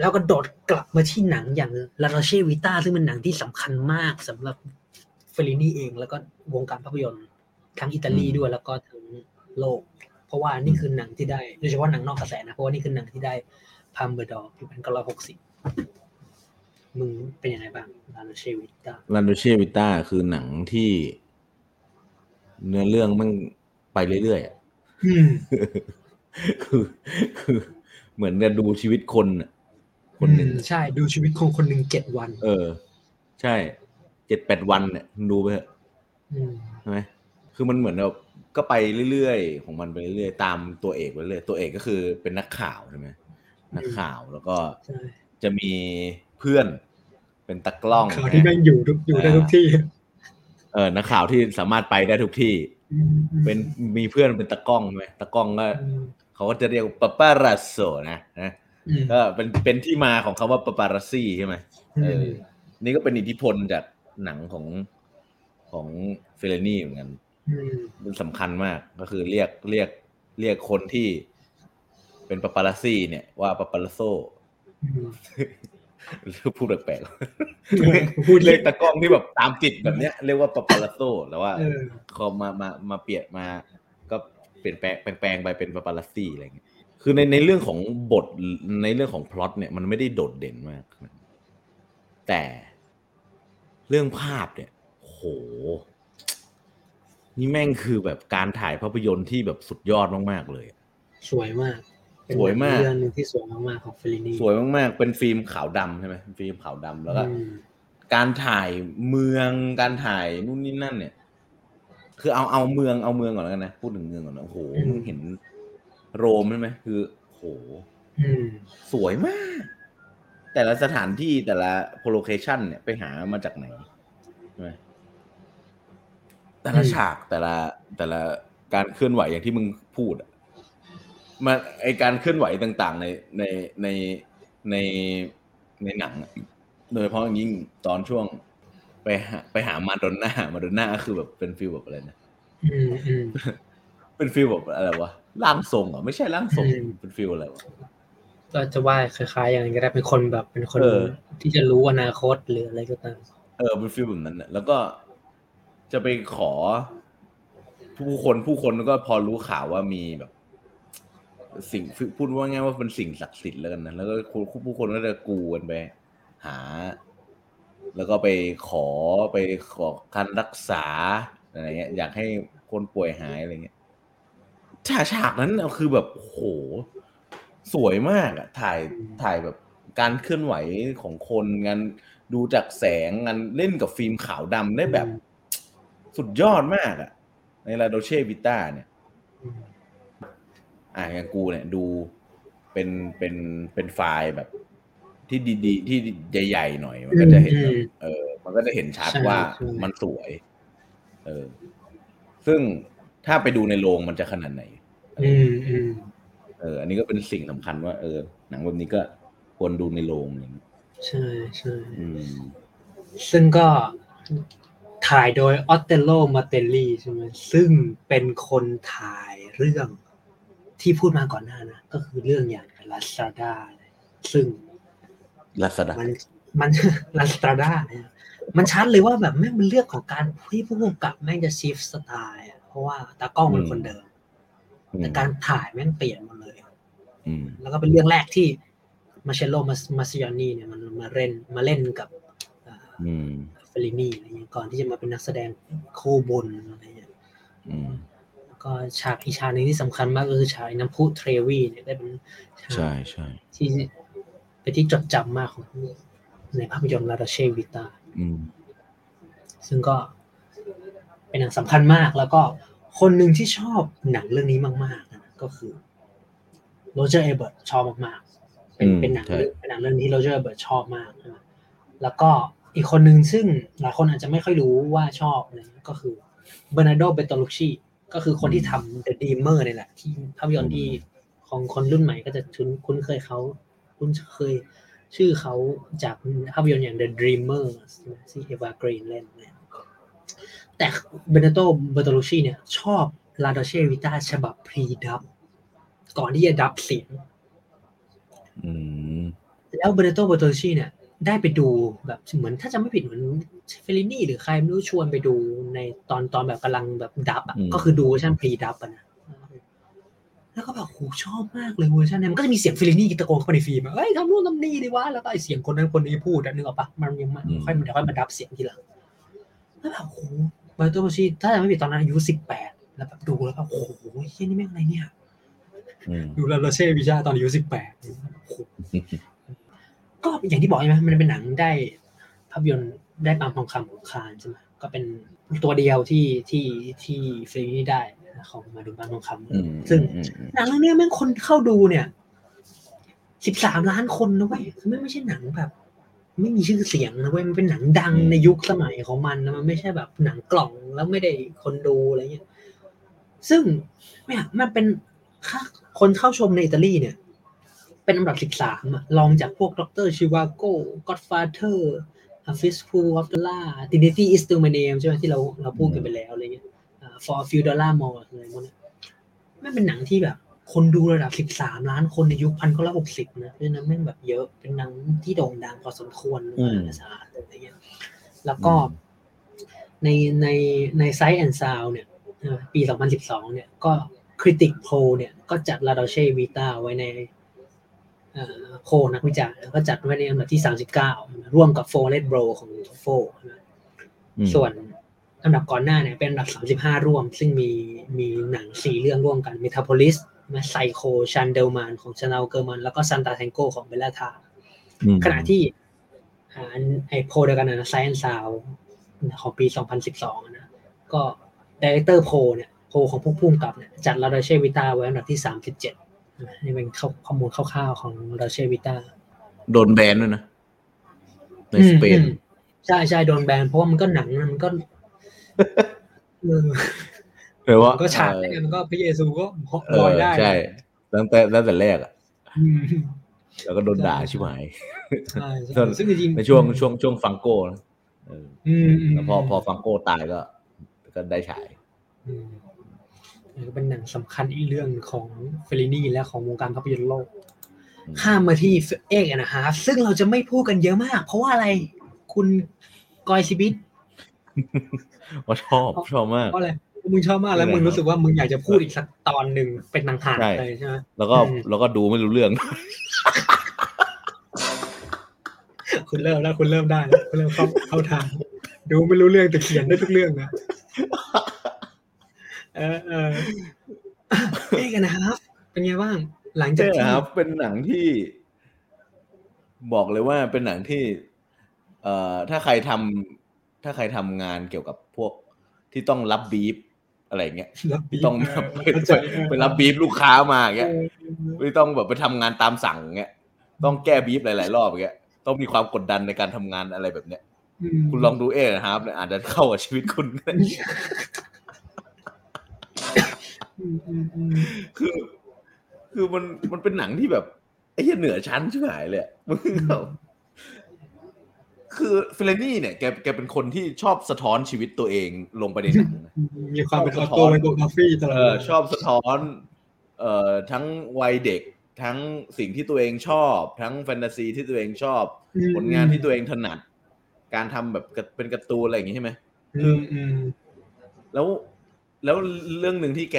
แล้วก็โดดกลับมาที่หนังอย่าง La Dolce Vita ซึ่งเป็นหนังที่สำคัญมากสำหรับเฟลินี่เองแล้วก็วงการภาพยนตร์ทั้งอิตาลีด้วยแล้วก็ทั้งโลก เพราะว่านี่คือหนังที่ได้โดยเฉพาะหนังนอกกระแสนะเพราะว่านี่คือหนังที่ได้ Palme d'Or ปีพันเก้าร้อยหกสิบมึงเป็นยังไงบ้าง La Dolce Vita La Dolce Vita คือหนังที่ เนื้อเรื่องมันไปเรื่อยๆอะอืมคือคือ เหมือนจะดูชีวิตคนน่ะ คนหนึ่งอืมใช่ดูชีวิตของคนหนึ่งเจ็ดวัน เออ ใช่เจ็ดแปดวันเนี่ยมึงดูไปเถอะอืมใช่ไหมคือมันเหมือนแบบก็ไปเรื่อยๆ ของมันไปเรื่อยๆ ตามตัวเอกไปเรื่อยตัวเอกก็คือเป็นนักข่าวใช่ไหมนักข่าวแล้วก็ใช่จะมีเพื่อนเป็นตากล้องข่าวที่แม่งอยู่ทุกอยู่ได้ทุกที่ เออนักข่าวที่สามารถไปได้ทุกที่อืมเป็นมีเพื่อนเป็นตากล้องใช่ไหมตากล้องก็อืมเขาก็จะเรียกปาปารัสโซนะนะอืม ก็เป็นเป็นที่มาของคำว่าปาปารัสซี่ใช่ไหมเออมนี่ก็เป็นอิทธิพลจากหนังของของเฟลนี่เหมือนกันอืมมันสำคัญมากก็คือเรียกเรียกเรียกคนที่เป็นปาปารัสซี่ เนี่ยว่าปาปารัสโซอืมพูดแปลกพูดๆเล่เรียนกตากล้องที่แบบตามติดแบบเนี้ย เรียกว่าปาปารัสโซแต่ว่าเออพอมามามาเปลี่ยนมา ก็เปลี่ยนแปลงแปลงแปลงไปเป็นปาปารัสซี่อะไรเงี้ย คือในในเรื่องของบทในเรื่องของพล็อตเนี่ยมันไม่ได้โดดเด่นมาก แต่เรื่องภาพเนี่ยโห นี่แม่งคือแบบการถ่ายภาพยนตร์ที่แบบสุดยอดมาก ๆ เลย สวยมากเป็นสวยมากเรื่องหนังที่สวยมากๆของเฟลินี่สวยมากๆ เป็นฟิล์มขาวดำใช่ไหมฟิล์มขาวดำแล้วก็อืมการถ่ายเมืองการถ่ายนู่นนี่นั่นเนี่ย คือเอาเอาเมืองเอาเมืองก่อนแล้วกันนะพูดถึงเมืองก่อนนะโอ้โหมึงเห็น โรมใช่ไหมคือโอ้โหอืมสวยมาก แต่ละสถานที่แต่ละ location เนี่ยไปหามาจากไหนใช่ไหมแต่ละฉากแต่ละแต่ละการเคลื่อนไหวอย่างที่มึงพูดอะมันไอการเคลื่อนไหวต่างๆ ในในในในในหนังอะโดยเฉพาะอย่างยิ่งตอนช่วง ไปหาไปหามาดอนน่ามาดอนน่าก็คือแบบเป็น feel แบบอะไรนะอืมอืมเป็น feel แบบอะไรวะ ร่างทรงเหรอไม่ใช่ร่างทรงอืมเป็น feel อะไรวะก็จะว่าคล้ายๆอย่างนี้ก็ได้เป็นคนแบบเป็นคนเออที่จะรู้อนาคตหรืออะไรก็ตามเออเป็นฟีลแบบนั้นน่ะแล้วก็จะไปขอ ผู้คนผู้คนก็พอรู้ข่าวว่ามีแบบ สิ่งพูดว่าง่ายว่าเป็นสิ่งศักดิ์สิทธิ์แล้วกันนะแล้วก็ผู้คนก็จะกูกันไปหา แล้วก็ไปขอไปขอการรักษาอะไรเงี้ย อยากให้คนป่วยหายอะไรเงี้ย ฉากฉากนั้นน่ะคือแบบโอ้โหสวยมากอะถ่ายถ่ายแบบการเคลื่อนไหวของคนงานดูจากแสงงานเล่นกับฟิล์มขาวดำได้แบบ สุดยอดมากอะในลาโดเช่วิต้าเนี่ยอืมอะอย่างกูเนี่ยดูเป็นเป็นเป็นไฟล์แบบที่ดีๆ ที่ใหญ่ๆหน่อย มันก็จะเห็นแบบเออ มันก็จะเห็นชัดใช่ว่าใช่มันสวย เออ ซึ่งถ้าไปดูในโรงมันจะขนาดไหน อืมอืมเออ อันนี้ก็เป็นสิ่งสำคัญว่า เออ หนังแบบนี้ก็ควรดูในโรงอย่างนี้ใช่ใช่อืมซึ่งก็ถ่ายโดยออตเตโลมาเตลลีใช่ไหมซึ่งเป็นคนถ่ายเรื่องที่พูดมาก่อนหน้านะ ก็คือเรื่องอย่างลาสตราดาซึ่งลัสดามันมันลาสตราดาเนี่ยมันชัดเลยว่าแบบแม่งเป็นเรื่องของการที่ผู้กำกับแม่งจะชิฟสไตล์อะเพราะว่าตากล้องเป็นคนเดิม แต่การถ่ายแม่งเปลี่ยนหมดเลยอืมแล้วก็เป็นเรื่องแรกที่มาเชลโลมามาซิยอนี่เนี่ยมันมาเล่นมาเล่นกับเอ่ออืมเฟลลินี่อะไรเงี้ยก่อนที่จะมาเป็นนักแสดงคู่บุญอะไรเงี้ยอืมแล้วก็ฉากอีกฉากหนึ่งที่สำคัญมากก็คือฉากไอ้น้ำพุเทรวีเนี่ยได้เป็นฉากใช่ใช่ที่เป็นที่จดจำมากของในภาพยนตร์ลาดาเชวิตาอืมซึ่งก็เป็นหนังสำคัญมากแล้วก็ คนหนึ่งที่ชอบหนังเรื่องนี้มากๆนะก็คือโรเจอร์เอเบิร์ตชอบมากๆ เป็นอืมเป็นหนังใช่เรื่องเป็นหนังเรื่องที่โรเจอร์เอเบิร์ตชอบมากนะแล้วก็อีกคนหนึ่งซึ่งหลายคนอาจจะไม่ค่อยรู้ว่าชอบอะไรเงี้ยก็คือเบอร์นาร์โดเบโตลุชชีก็คือคนที่ทำ The Dreamer นี่แหละ ที่ภาพยนตร์ที่ของคนรุ่นใหม่ก็จะคุ้นคุ้นเคยเขาคุ้นเคยชื่อเขาจากภาพยนตร์อย่าง The Dreamer ที่เอวากรีนเล่นเนี่ย แต่เบอร์นาร์โดเบโตลุชชีเนี่ย ชอบลาด c เชวิต้าฉบับ pre-dub ก่อนที่จะ dub เสียงอืมแล้วเบอร์นาร์โดเบโตลุชชีเนี่ย ได้ไปดูแบบเหมือนถ้าจะไม่ผิดเหมือนเฟลินี่หรือใครไม่รู้ชวนไปดูในตอนตอนแบบกำลังแบบ dub อะอืมก็คือดูเวอร์ชัน pre-dub อะนะแล้วก็แบบโหชอบมากเลยเวอร์ชันเนี่ยมันก็จะมีเสียงเฟลินี่ตะโกนเข้ามาในฟิล์มอะเฮ้ยทำนู่นทำนี่ดีวะแล้วก็ไอเสียงคนนั้นคนนี้พูดอะนึกออกปะมันยังไม่ค่อยมันเดี๋ยวค่อยมา dub เสียงทีหลังแล้วแบบโห เบอร์โตเบอร์ชีถ้าจะไม่ผิดตอนนั้นอายุสิบแปดแล้วแบบดูแล้วแบบโอ้โหเฮียนี่แม่งอะไรเนี่ยอืมดูแลลาเช่วิชาตอนอายุสิบแปดก็อย่างที่บอกใช่ไหมมันเป็นหนังได้ภาพยนตร์ได้ปามทองคำของคานใช่ไหมก็เป็นตัวเดียวที่ที่ที่เฟรนี่ได้ของมาดูปามทองคอืมำซึ่งอืมอืมหนังเรื่องเนี้ยแม่งคนเข้าดูเนี่ยสิบสามล้านคนนะเว้ยคือไม่ไม่ใช่หนังแบบ ไม่มีชื่อเสียงนะเว้ยมันเป็นหนังดังในยุคสมัยของมันนะมันไม่ใช่แบบหนังกล่องแล้วไม่ได้คนดูอะไรเงี้ยซึ่งเนี่ยมันเป็นค่าคนเข้าชมในอิตาลีเนี่ย เป็นอันดับสิบสามอะรองจากพวก Doctor Zhivago Godfather A Fistful of Dollars Trinity Is Still My Name ใช่ไหมที่เราเราพูดกันไปแล้วอะไรเงี้ย for a few dollar more อะไรพวกเนี้ยไม่เป็นหนังที่แบบ คนดูระดับสิบสามล้านคนในยุคพันเก้าร้อยหกสิบนะเพราะฉะนั้นแม่งแบบเยอะเป็นหนังที่โด่งดังพอสมควรในมหาศาลอะไรเงี้ยแล้วก็ในในใน Sight and Sound เนี่ยเอ่อปี 2012 เนี่ยก็ critic poll เนี่ยก็จัด La Dolce Vita ไว้ในเอ่อโพลนักวิจารณ์ก็จัดไว้ในอันดับที่ 39 ร่วมกับ Four Hundred Blows ของทรุฟโฟอืมส่วนอันดับก่อนหน้าเนี่ยเป็นอันดับ 35 ร่วม ซึ่งมีมีหนังสี่เรื่องร่วมกัน Metropolis Psycho Jeanne Dielman ของ Chantal Akerman แล้วก็ Sátántangó ของ Béla Tarr อืมขณะที่อ่าไอโพลเดียวกันนะไซ e อนซาวของปี 2012 นะ ก็ director poll เนี่ยโพลของผู้พุ่มกับเนี่ยจัด La Dolce Vita ไว้อันดับที่ 37นะนี่เป็นข้อข้อมูลคร่าวๆของ La Dolce Vitaโดนแบนด้วยนะ ในสเปน ใช่ใช่โดนแบนเพราะว่ามันก็หนังนะมันก็ เออแปลว่ามันก็ฉากได้ไงมันก็พระเยซูก็เอลออยได้ใช่ตั้งแต่ตั้งแต่แรกอะอืมแล้วก็โดนด่าชิบหายใช่ใช่ซึ่งจริงๆในช่วงช่วงช่วงฟังโก้นะเอออืมมแล้วพอพอฟังโก้ตายก็ ก็ได้ฉายอืมนี่ก็เป็นหนังสำคัญอีกเรื่องของเฟลินี่และของวงการภาพยนตร์โลกอืมข้ามมาที่เอกนะฮะซึ่งเราจะไม่พูดกันเยอะมาก เพราะว่าอะไรคุณกอยซิบิทว่าชอบชอบมากเพราะอะไร มึงชอบมากแล้วเรื่องมึงอะไรรู้สึกว่ามึงอยากจะพูดอีกสักตอนหนึ่งเป็นหนังหางใช่เลยใช่ไหมแล้วก็อืมแล้วก็ดูไม่รู้เรื่อง คุณเริ่มแล้วคุณเริ่มได้แล้วคุณเริ่มเข้าเข้าทาง ดูไม่รู้เรื่องแต่เขียนได้ทุกเรื่องนะเออเออเอกนะครับ เป็นไงบ้าง หลังจากใช่ที่ครับเป็นหนังที่ บอกเลยว่าเป็นหนังที่ เอ่อถ้าใครทำถ้าใครทำงานเกี่ยวกับพวกที่ต้องรับบีฟ อะไรเงี้ยรับบีต้องเไปเข้าใจเออไปรับบีฟลูกค้ามาอย่างเงี้ยเออไม่ต้องแบบไปทำงานตามสั่งเงี้ยต้องแก้บีฟหลาย ๆ รอบอย่างเงี้ยต้องมีความกดดันในการทำงานอะไรแบบเนี้ยมคุณลองดูเองนะครับเนี่ยอาจจะเข้ากับชีวิตคุณก็ได้อืมอืมอืมคือ คือมันมันเป็นหนังที่แบบไอ้เหี้ยเหนือชั้นชิบหายเลยอะมึง เอาคือเฟลนี่เนี่ยแกแกเป็นคนที่ชอบสะท้อนชีวิตตัวเองลงไปในหนังนะมีความเป็นชอออบโตไมโครกราฟีตลอดเออชอบสะท้อนเอ่อทั้งวัยเด็กทั้งสิ่งที่ตัวเองชอบ ทั้งแฟนตาซีที่ตัวเองชอบ ผลงานที่ตัวเองถนัด การทำแบบกระเป็นการ์ตูนอะไรอย่างงี้ใช่ไหมอืมอืมแล้วแล้วเรื่องหนึ่งที่แก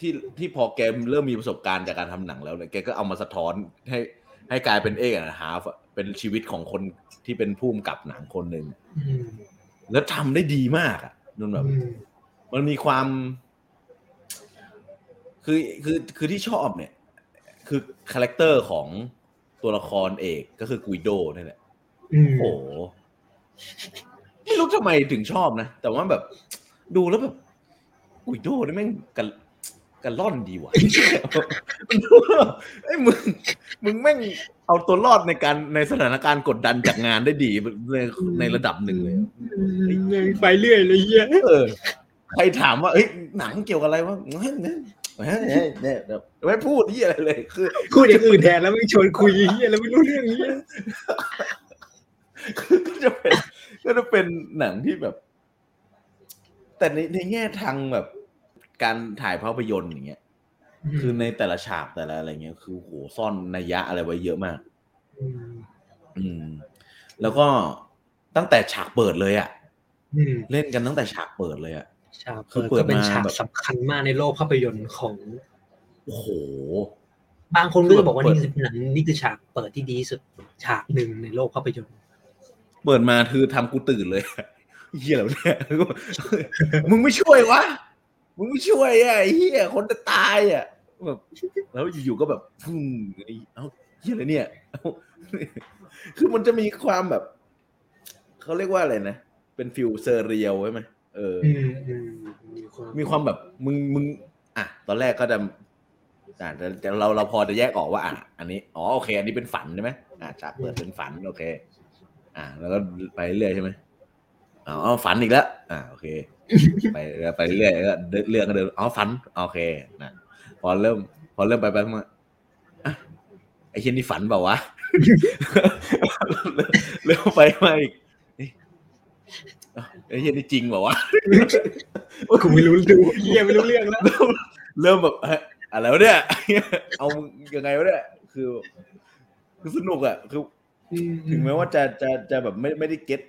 ที่ที่พอแกเริ่มมีประสบการณ์จากการทำหนังแล้วเนี่ยแกก็เอามาสะท้อนให้ให้กลายเป็น Eight and a Half เป็นชีวิตของคนที่เป็นผู้กำกับหนังคนหนึ่งอืมแล้วทำได้ดีมากอะนั่นแบบอืมมันมีความ คือคือคือที่ชอบเนี่ย คือ character ของตัวละครเอกก็คือกุยโดนี่แหละอืมโอ้โหไม่รู้ทำไมถึงชอบนะ แต่ว่าแบบ ดูแล้วแบบกุยโดนี่แม่ง กันกันล่อนดีว่ะไอ้ยมึงมึงแม่งเอาตัวรอดในการในสถานการณ์กดดันจากงานได้ดีในในระดับหนึ่งเลยอืมยังไปเรื่อยเลยเหี้ยเออใครถามว่าเอ้ยหนังเกี่ยวกับอะไรวะเนี่ยเนี่ยเนี่ยเนี่ยไม่พูดที่อะไรเลยคือคุยอย่างอื่นแทนแล้วมึงชวนคุยเหี้ยแล้วไม่รู้เรื่องเหี้ยคือก็จะเป็นก็จะเป็นหนังที่แบบ แต่ในในแง่ทางแบบ การถ่ายภาพยนตร์อย่างเงี้ย คือในแต่ละฉากแต่ละอะไรเงี้ย คือโหซ่อนนัยยะอะไรไว้เยอะมาก อืมอืมแล้วก็ตั้งแต่ฉากเปิดเลยอะอืมเล่นกันตั้งแต่ฉากเปิดเลยอะฉากคือเปิดเปิดก็เป็นมาฉากแบบสำคัญมากในโลกภาพยนตร์ของโอ้โหบางคนก็จะบอกว่าเปิดนี่คือหนังนี่คือฉากเปิดที่ดีที่สุดฉากหนึ่งในโลกภาพยนตร์ เปิดมาคือทำกูตื่นเลยเฮียแล้วเนี่ยมึงไม่ช่วยวะ มึงไม่ช่วยอะไอ้เฮียคนจะตายอะแบบแล้วอยู่ๆก็แบบพุ่งไอ้เอ้าเฮียอะไรเนี่ยเอ้าคือมันจะมีความแบบเขาเรียกว่าอะไรนะเป็น feel surreal ใช่ไหมเออ อืมอืมมีความมีความแบบมึงมึง อะ ตอนแรกก็จะอะแต่แต่เราเราพอจะแยกออกว่า อะ อันนี้อ๋อโอเค อันนี้เป็นฝันใช่ไหมอะฉากเปิดเป็นฝันโอเค อะแล้วก็ไปเรื่อยใช่ไหมอ๋อเอาฝันอีกแล้วอะโอเค ไปไปเรื่อยก็เดินเรื่องก็เดินอ๋อฝันโอเคนะพอเริ่ม พอเริ่มไปไปมาอะไอ้เช่นนี่ฝันเปล่าวะเริ่มไปมาอีกเอ๊ะเอ้าไอ้เช่นนี่จริงเปล่าวะกูไม่รู้ดูเฮียไม่รู้เรื่องแล้วเริ่มเริ่มแบบเฮ้ยอะไรวะเนี่ยเอายังไงวะเนี่ยคือ คือสนุกอะคือ ถึงแม้ว่าจะจะจะแบบไม่ไม่ได้เก็ต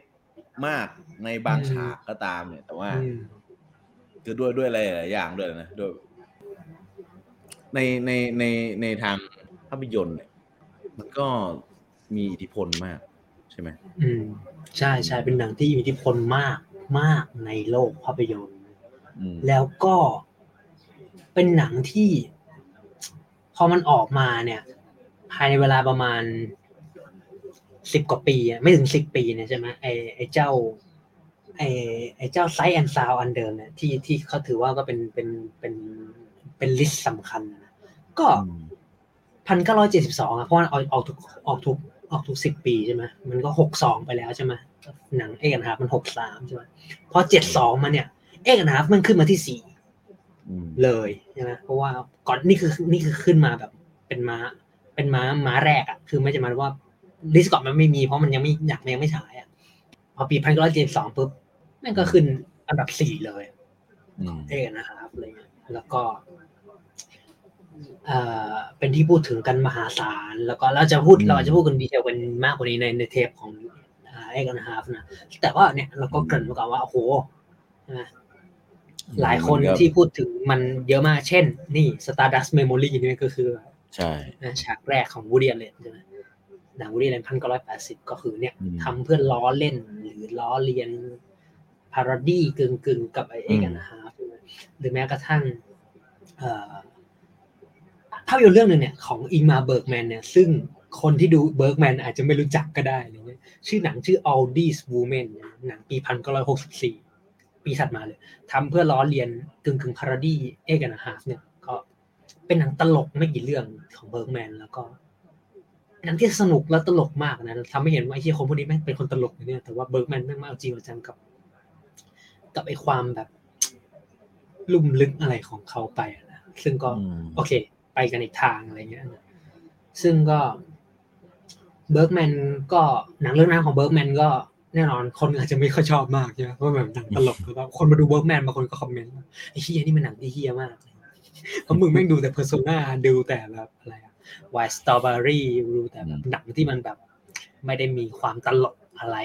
มากในบางอืมฉากก็ตามเนี่ย แต่ว่าอืมคือด้วยด้วยอะไรหลายอย่างด้วยนะด้วยในในในในทางภาพยนตร์เนี่ยมันก็มีอิทธิพลมาก ใช่ไหมอืมใช่ใช่เป็นหนังที่มีอิทธิพลมากมากในโลกภาพยนตร์อืมแล้วก็เป็นหนังที่ พอมันออกมาเนี่ย ภายในเวลาประมาณ สิบกว่าปีอะไม่ถึงสิบปีเนี่ยใช่ไหมไอไอเจ้าไอไอเจ้า Sight and Sound อันเดิมเนี่ยที่ที่เขาถือว่าก็เป็นเป็นเป็นเป็น list สำคัญนะก็อืมพันเก้าร้อยเจ็ดสิบสองอะเพราะว่าออกออกทุกออกทุกออกทุกสิบปีใช่ไหมมันก็หกสองไปแล้วใช่ไหมหนังเอกนะมันหกสามใช่ไหมพอเจ็ดสองมาเนี่ย เอกนะมันขึ้นมาที่สี่อืมเลยใช่ไหมเพราะว่าก่อนนี่คือนี่คือขึ้นมาแบบเป็นม้าเป็นม้าม้าแรกอะคือไม่ใช่หมายว่า ลิสก่อนมันไม่มีเพราะมันยังไม่หนักมันยังไม่ฉายอะพอปีพันเก้าร้อยเจ็ดสองปุ๊บแม่งก็ขึ้นอันดับสี่เลยอืมเอกนะครับอะไรเงี้ยแล้วก็เอ่อเป็นที่พูดถึงกันมหาศาล แล้วก็เราจะพูดเราอาจจะพูดกันดีเทลกันมากกว่านี้ในในเทปของเอกนะครับนะแต่ว่าเนี่ยเราก็เกริ่นมาก่อนว่าโอ้โหใช่ไหมหลายคนมัก็ที่พูดถึงมันเยอะมากเช่น นี่ Stardust Memory นี่ก็คือ ใช่นะฉากแรกของ Woody Allen ใช่ไหม หนัง Woody Allen พันเก้าร้อยแปดสิบก็คือเนี่ยอืมทำเพื่อล้อเล่นหรือล้อเลียนพาราดี้กึ่งกึ่งๆกับไอเอกนะฮะหรือแม้กระทั่งเอ่อภาพยนตร์เรื่องหนึ่งเนี่ยของอิงมาเบิร์กแมนเนี่ยซึ่งคนที่ดูเบิร์กแมนอาจจะไม่รู้จักก็ได้อะไรเงี้ยชื่อหนังชื่อ All These Women หนังปีพันเก้าร้อยหกสิบสี่ปีถัดมาเลยทำเพื่อล้อเลียนกึ่งกึ่ง parody Eight and a Half เนี่ยก็เป็นหนังตลกไม่กี่เรื่องของเบิร์กแมนแล้วก็เป็น หนังที่สนุกและตลกมากนะทำให้เห็นว่าไอ้ที่คนพวกนี้แม่งเป็นคนตลกนะเนี่ยแต่ว่าเบิร์กแมนแม่งมาเอาจริงเอาจังกับ กับไอ้ความแบบ ลุ่มลึกอะไรของเขาไปอะนะซึ่งก็อืมโอเค ไปกันอีกทางอะไรเงี้ยนะซึ่งก็เบิร์กแมนก็หนังเรื่องนั้นของเบิร์กแมนก็แน่นอนคนอาจจะไม่ค่อยชอบมากใช่ไหมเพราะแบบหนังตลกแล้วก็คนมาดูเบิร์กแมนบางคนก็ comment ว่าไอ้เฮียนี่มันหนังที่เฮียมากเพราะมึงแม่งดูแต่ Persona ดูแต่แบบอะไรอะ Wild Strawberries ดูแต่แบบหนังที่มันแบบ ไม่ได้มีความตลกอะไร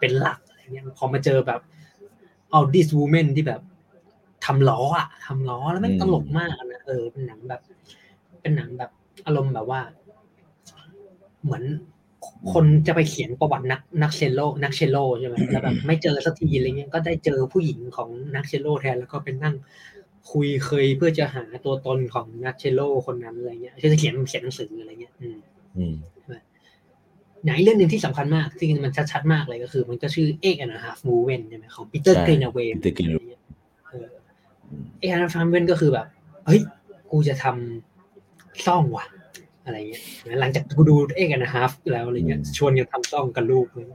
เป็นหลักอะไรเงี้ยพอมาเจอแบบ All These Women ที่แบบทำล้ออะทำล้อแล้วแม่งตลกมากอะนะเออเป็นหนังแบบ เป็นหนังแบบอารมณ์แบบว่า เหมือนคนจะไปเขียนประวัตินักนักเชลโลนักเชลโลใช่ไหมแล้วแบบไม่เจอสักทีอะไรเงี้ยก็ได้เจอผู้หญิงของนักเชลโลแทนแล้วก็เป็นนั่ง คุยเคยเพื่อจะหาตัวตนของนักเชลโลคนนั้นอะไรเงี้ยจะเขียนเขียนหนังสืออะไรเงี้ย อืมอืมหนังอีกเรื่องหนึ่งที่สำคัญมากที่มันชัดๆมากเลยก็คือ มันก็ชื่อ Egg and a Half Movement ใช่ไหมของปีเตอร์ใช่กรีนเวย์ Peter Greenaway เออ Egg and a Half Movement ก็คือแบบ เฮ้ย กูจะทำซ่องว่ะ อะไรเงี้ยหลังจากกูดู Egg and a Half แล้วอะไรเงี้ยอืมชวนกันทำซ่องกับลูกเลย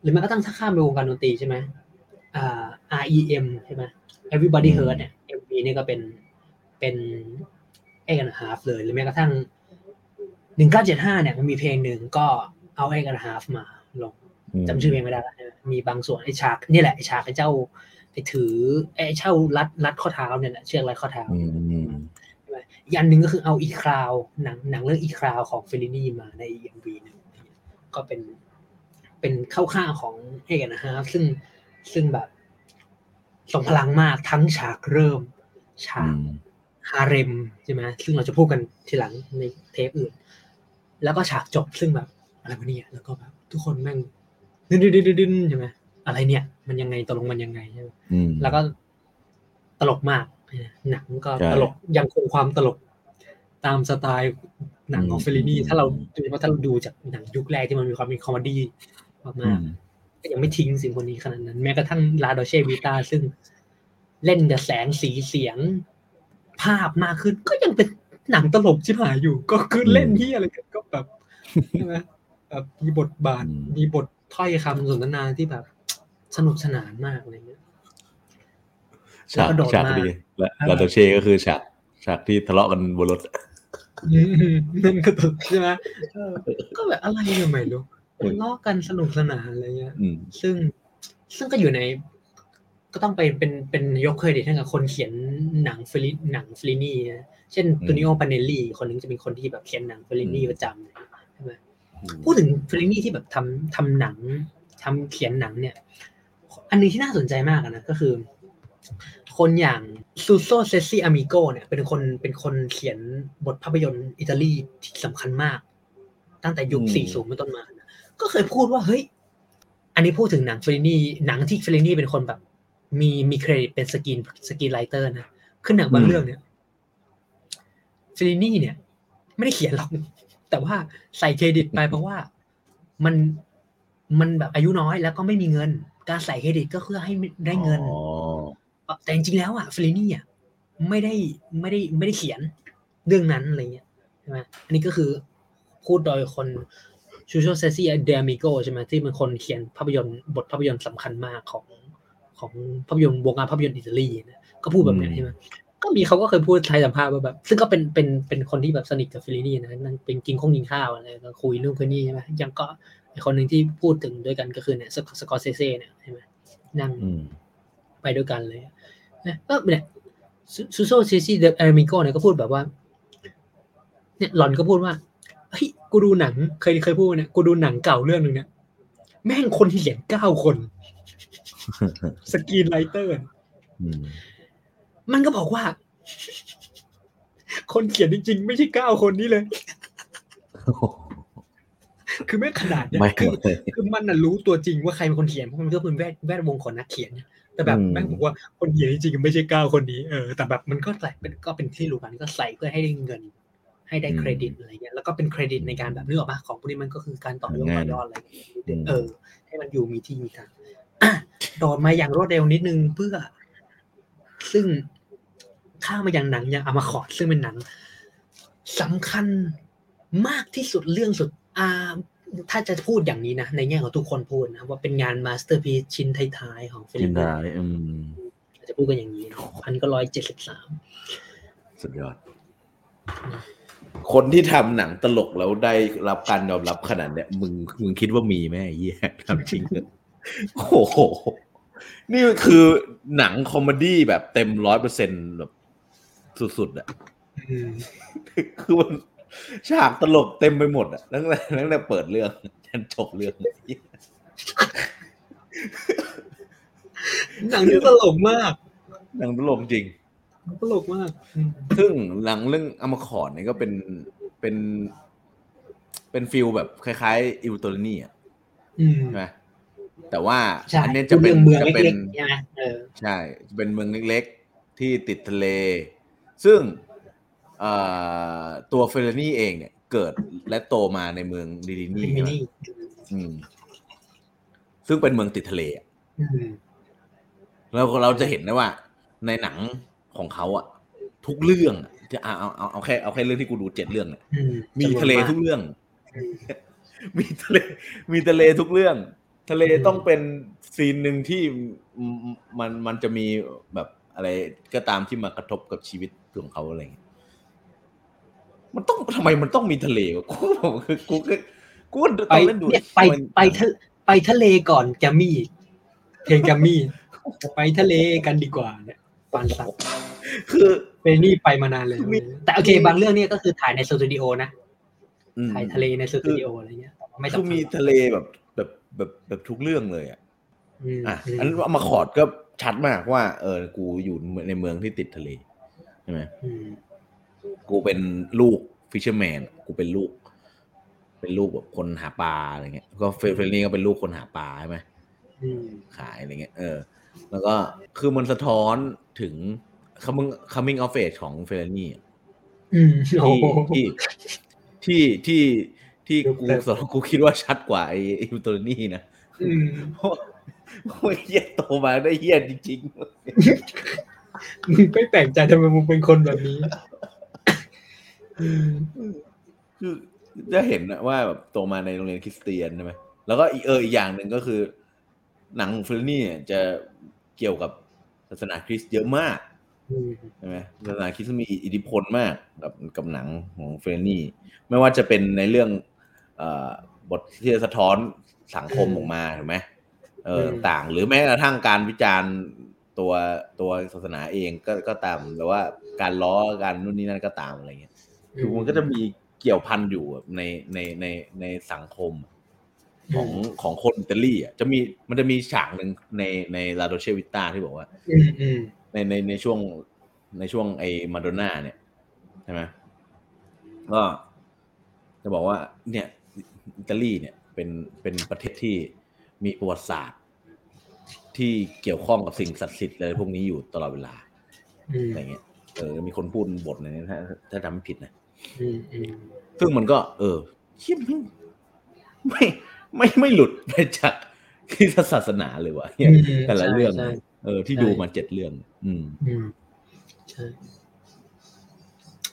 หรือแม้กระทั่งถ้าข้ามไปวงการดนตรีใช่ไหมอ่า REM ใช่ไหม Everybody Hurts เนี่ย MV นี่ก็เป็นเป็น Eight and a Half เลยหรือแม้กระทั่งหนึ่งเก้าเจ็ดห้าเนี่ยมันมีเพลงหนึ่งก็เอา Eight and a Half มาลงจำชื่อเพลงไม่ได้แล้วมีบางส่วนไอ้ฉากนี่แหละไอ้ฉากไอ้เจ้าไอ้ถือไอ้เชือกรัดรัดข้อเท้าเนี่ยแหละเชือกรัดข้อเท้าอืมอืมอีกอันหนึ่งก็คือเอา I Clowns หนังหนังเรื่อง I Clowns ของเฟลลินี่มาใน MV นึงก็เป็นเป็นเข้าข้างของเอกนะฮะซึ่งซึ่งแบบทรงพลังมากทั้งฉากเริ่ม ฉาอืกมฮาเร็มใช่ไหมซึ่งเราจะพูดกันทีหลังในเทปอื่น แล้วก็ฉากจบซึ่งแบบอะไรวะเนี่ยแล้วก็แบบทุกคนแม่งดึนดึนดึนดึนใช่ไหมอะไรเนี่ย มันยังไงตกลงมันยังไงใช่ไหมอืมแล้วก็ตลกมากหนังก็ใช่ตลกยังคงความตลกตามสไตล์หนังของอืมเฟลลินี่อืมถ้าเราโดยเฉพาะถ้าเราดูจากหนังยุคแรกที่มันมีความมี comedy อืมากมๆก็ยังไม่ทิ้งสิ่งคนนี้ขนาดนั้น แม้กระทั่ง La Dolce Vita ซึ่ง เล่นกับแสงสีเสียง ภาพมากขึ้น ก็ยังเป็นหนังตลกชิบหายอยู่ ก็คือเล่นที่อะไรกันก็แบบใช่ไหมแบบมีบทบาทอืมมีบทถ้อยคำสนทนาที่แบบ สนุกสนานมากอะไรเงี้ยฉากแล้วก็โดดฉากมาดีและอ่า La Dolce ก็คือฉากฉากที่ทะเลาะกันบนรถอืมนั่นก็ตลกใช่ไหมเออก็แบบอะไรเนี่ยไม่รู้ทะเลาะกันสนุกสนานอะไรเงี้ยอืมซึ่งซึ่งก็อยู่ใน ก็ต้องไปเป็นเป็นยกเครดิตให้กับคนเขียนหนังเฟลลิหนังเฟลลินี่นะเช่นอืมตูลลิโอปิเนลลี่คนหนึงจะเป็นคนที่แบบเขียนหนังเฟลลินี่อืมประจำใช่ไหมพูดถึงเฟลลินี่ที่แบบทำทำหนังทำเขียนหนังเนี่ย อันนี้ที่น่าสนใจมากอะนะก็คือ คนอย่างซูโซเชคคีดามิโกเนี่ยเป็นคนเป็นคนเขียนบทภาพยนตร์อิตาลีที่สำคัญมาก ตั้งแต่ยุคอืม40 เป็นต้นมานะก็เคยพูดว่าเฮ้ย อันนี้พูดถึงหนังเฟลลินี่หนังที่เฟลลินี่เป็นคนแบบ มีมีเครดิตเป็น screen screenwriter นะคือหนังบางเรื่องเนี่ยเฟลลินี่เนี่ย ไม่ได้เขียนหรอก แต่ว่าใส่เครดิตไปเพราะว่ามันมันแบบอายุน้อยแล้วก็ไม่มีเงิน การใส่เครดิตก็เพื่อให้ได้เงินอ๋อแต่จริงๆแล้วอะเฟลลินี่อะไม่ได้ไม่ได้ไม่ได้เขียนเรื่องนั้นอะไรเงี้ยใช่ไหมอันนี้ก็คือพูดโดยคนซูโซ เชคคี ดามิโกใช่ไหมที่เป็นคนเขียนภาพยนตร์บทภาพยนตร์สำคัญมากของ ของภาพยนตร์วงการภาพยนตร์อิตาลีนะก็พูดแบบเนี้ยใช่ไหมก็มีเขาก็เคยพูดให้สัมภาษณ์ว่าแบบ ซึ่งก็เป็นเป็นเป็นคนที่แบบสนิทกับเฟลลินี่นะนั่งเป็นกินข้องกินข้าวอะไรก็คุยเรื่องเฟลลินี่ใช่ไหมยังก็อีกคนหนึ่งที่พูดถึงด้วยกันก็คือเนี่ยสกสกอร์เซซี่เนี่ยใช่ไหมนั่งอืมไปด้วยกันเลยนะก็เนี่ยซูโซซิซี่เดอเอมิโกเนี่ยก็พูดแบบว่า เนี่ยหล่อนก็พูดว่าเฮ้ยกูดูหนังเคยเคยพูดเนี่ยกูดูหนังเก่าเรื่องหนึ่งเนี่ยแม่งคนเขียนเก้าคน screenwriter อืมมันก็บอกว่า คนเขียนจริง ๆ ไม่ใช่เก้าคนนี้เลย คือแม่งขนาดเนี่ยไม่คือเลยคือมันน่ะรู้ตัวจริงว่าใครเป็นคนเขียนเพราะมันก็เป็นแวดแวดวงของนักเขียนเนี่ยแต่แบบอืมแม่งบอกว่าคนเขียนจริงๆไม่ใช่เก้าคนนี้เออแต่แบบมันก็ใส่เป็นก็เป็นที่รู้กันก็ใส่เพื่อให้ได้เงิน ให้ได้เครดิตอะไรเงี้ยแล้วก็เป็นเครดิตในการแบบนึกออกปะของพวกนี้มันก็คือการต่อยอดต่อยอดอะไรเงี้ยอืมเออ ให้มันอยู่มีที่มีทางอะ โดดมาอย่างรวดเร็วนิดนึงเพื่อ ซึ่งข้ามมาอย่างหนังอย่างอามาคอร์ดซึ่งเป็นหนังสำคัญมากที่สุดเรื่องสุดอ่าถ้าจะพูดอย่างนี้นะในแง่ของทุกคนพูดนะว่าเป็นงาน masterpiece ชิ้นท้ายๆของฟิลิกิปนปินได้ส์อืมจะพูดกันอย่างนี้พันเก้าร้อยเจ็ดสิบสามสุดยอด คนที่ทำหนังตลกแล้วได้รับการยอมรับขนาดเนี้ยมึงมึงคิดว่ามีไหมไอ้เหี้ยทำจริงเหรอ โอ้โห นี่คือหนัง comedy แบบเต็มร้อยเปอร์เซ็นแบบสุดๆอะคือมันฉากตลกเต็มไปหมดอะตั้งแต่ตั้งแต่เปิดเรื่องจนจบเรื่องหนังที่ตลกมาก หนังตลกจริงตลกมากอืมซึ่งหลังเรื่องอามาคอร์ดเนี่ยก็เป็นเป็น เป็น feel แบบคล้ายๆ I Vitelloni อะอืมใช่ไหม แต่ว่าใช่อันเนี้ยจะเป็นเมืองจะเล็เป็นกๆใช่ไหมเออใช่จะเป็นเมืองเล็กๆที่ติดทะเล ซึ่งเอ่อตัวเฟรนี่เองเนี่ย เกิดและโตมาในเมืองดีดินี่มิใช่ไหมนี่อืมซึ่งเป็นเมืองติดทะเลอะอืมแล้วเราจะเห็นได้ว่า ในหนังของเขาอะทุกเรื่องอะจะเอาเอาเอาเอาแค่เอาแค่เรื่องที่กูดูเจ็ดเรื่องเนี่ยอืมมีทะเลจำนวนมากทุกเรื่องอืมมีทะเล มีทะเลทุกเรื่อง ทะเลอืมต้องเป็นซีนหนึ่งที่มมันมันจะมีแบบอะไรก็ตามที่มากระทบกับชีวิตของเขาอะไรอย่างเงี้ยมันต้องทำไมมันต้องมีทะเลวะกูบอกคือกูก็กูก็ตไปอนนั้นดูเนี่ยไปมันไปทะไปทะเลก่อนแกมมี่เพลงแกมมี่ไปทะเลกันดีกว่าเนี่ยปานสัตว์คือเป็นนี่ไปมานานเลยมีแต่โอเค บางเรื่องเนี่ยก็คือถ่ายในสตูดิโอนะอืมถ่ายทะเลในสตูดิโออะไรเงี้ยไม่คือสำคัญมีทะเลแบบ แบบแบบแบบทุกเรื่องเลยอะอืมอะอันนั้นอามาคอร์ดก็ชัดมากว่า เออ กูอยู่ในเมืองที่ติดทะเลใช่ไหมอืมกูเป็นลูก fisherman กูเป็นลูก เป็นลูกแบบคนหาปลาอะไรเงี้ย ก็เฟลลินี่ก็เป็นลูกคนหาปลาใช่ไหมอืมขายอะไรเงี้ย เออ แล้วก็คือมันสะท้อนถึง coming coming of age ของเฟรนนี่อืมโอ้ที่โหที่ที่ที่ ที่กูแต่สำหรับกูคิดว่าชัดกว่าไอ้ไอ้ตัวนี้นะอืมเพราะเพราะไอ้เฮียโตมาได้เฮียจริงมึงไม่แปลกใจทำไมมึงเป็นคนแบบนี้อืมๆคือจะเห็นนะว่าแบบโตมาในโรงเรียนคริสเตียนใช่ไหมแล้วก็อีกเอออีกอย่างหนึ่งก็คือ หนังของเฟลลินี่เนี่ยจะเกี่ยวกับศาสนาคริสต์เยอะมากอืมใช่ไหมศาสนาคริสต์มีอิทธิพลมากกับกับหนังของเฟลลินี่ ไม่ว่าจะเป็นในเรื่องเอ่อ บทที่จะสะท้อนสังคมออกมาถูกไหมเออต่างๆหรือแม้กระทั่งการวิจารณ์ตัวตัวศาสนาเองก็ก็ตามหรือว่าการล้อการนู่นนี่นั่นก็ตามอะไรเงี้ยคือมันก็จะมีเกี่ยวพันอยู่ในในในในสังคมของของคนอิตาลีอะจะมีมันจะมีฉากหนึ่งในในลาโดเชวิต้าที่บอกว่าอืมอืมในในในช่วงในช่วงไอ้มาโดน่าเนี่ยใช่ไหมก็จะบอกว่า เนี่ย อิตาลีเนี่ยเป็นเป็นประเทศที่มีประวัติศาสตร์ ที่เกี่ยวข้องกับสิ่งศักดิ์สิทธิ์อะไรพวกนี้อยู่ตลอดเวลาอืมอะไรเงี้ยเออมีคนพูดบทในนี้ถ้าถ้าจำไม่ผิดนะอืมอืมซึ่งมันก็ เออเชี่ยไม่ไม่ไม่ไม่หลุดไปจากคริสตศาสนาเลยวะเนี่ยแต่ละเรื่องใช่เออ ที่ดูมาเจ็ดเรื่องอืมอืมใช่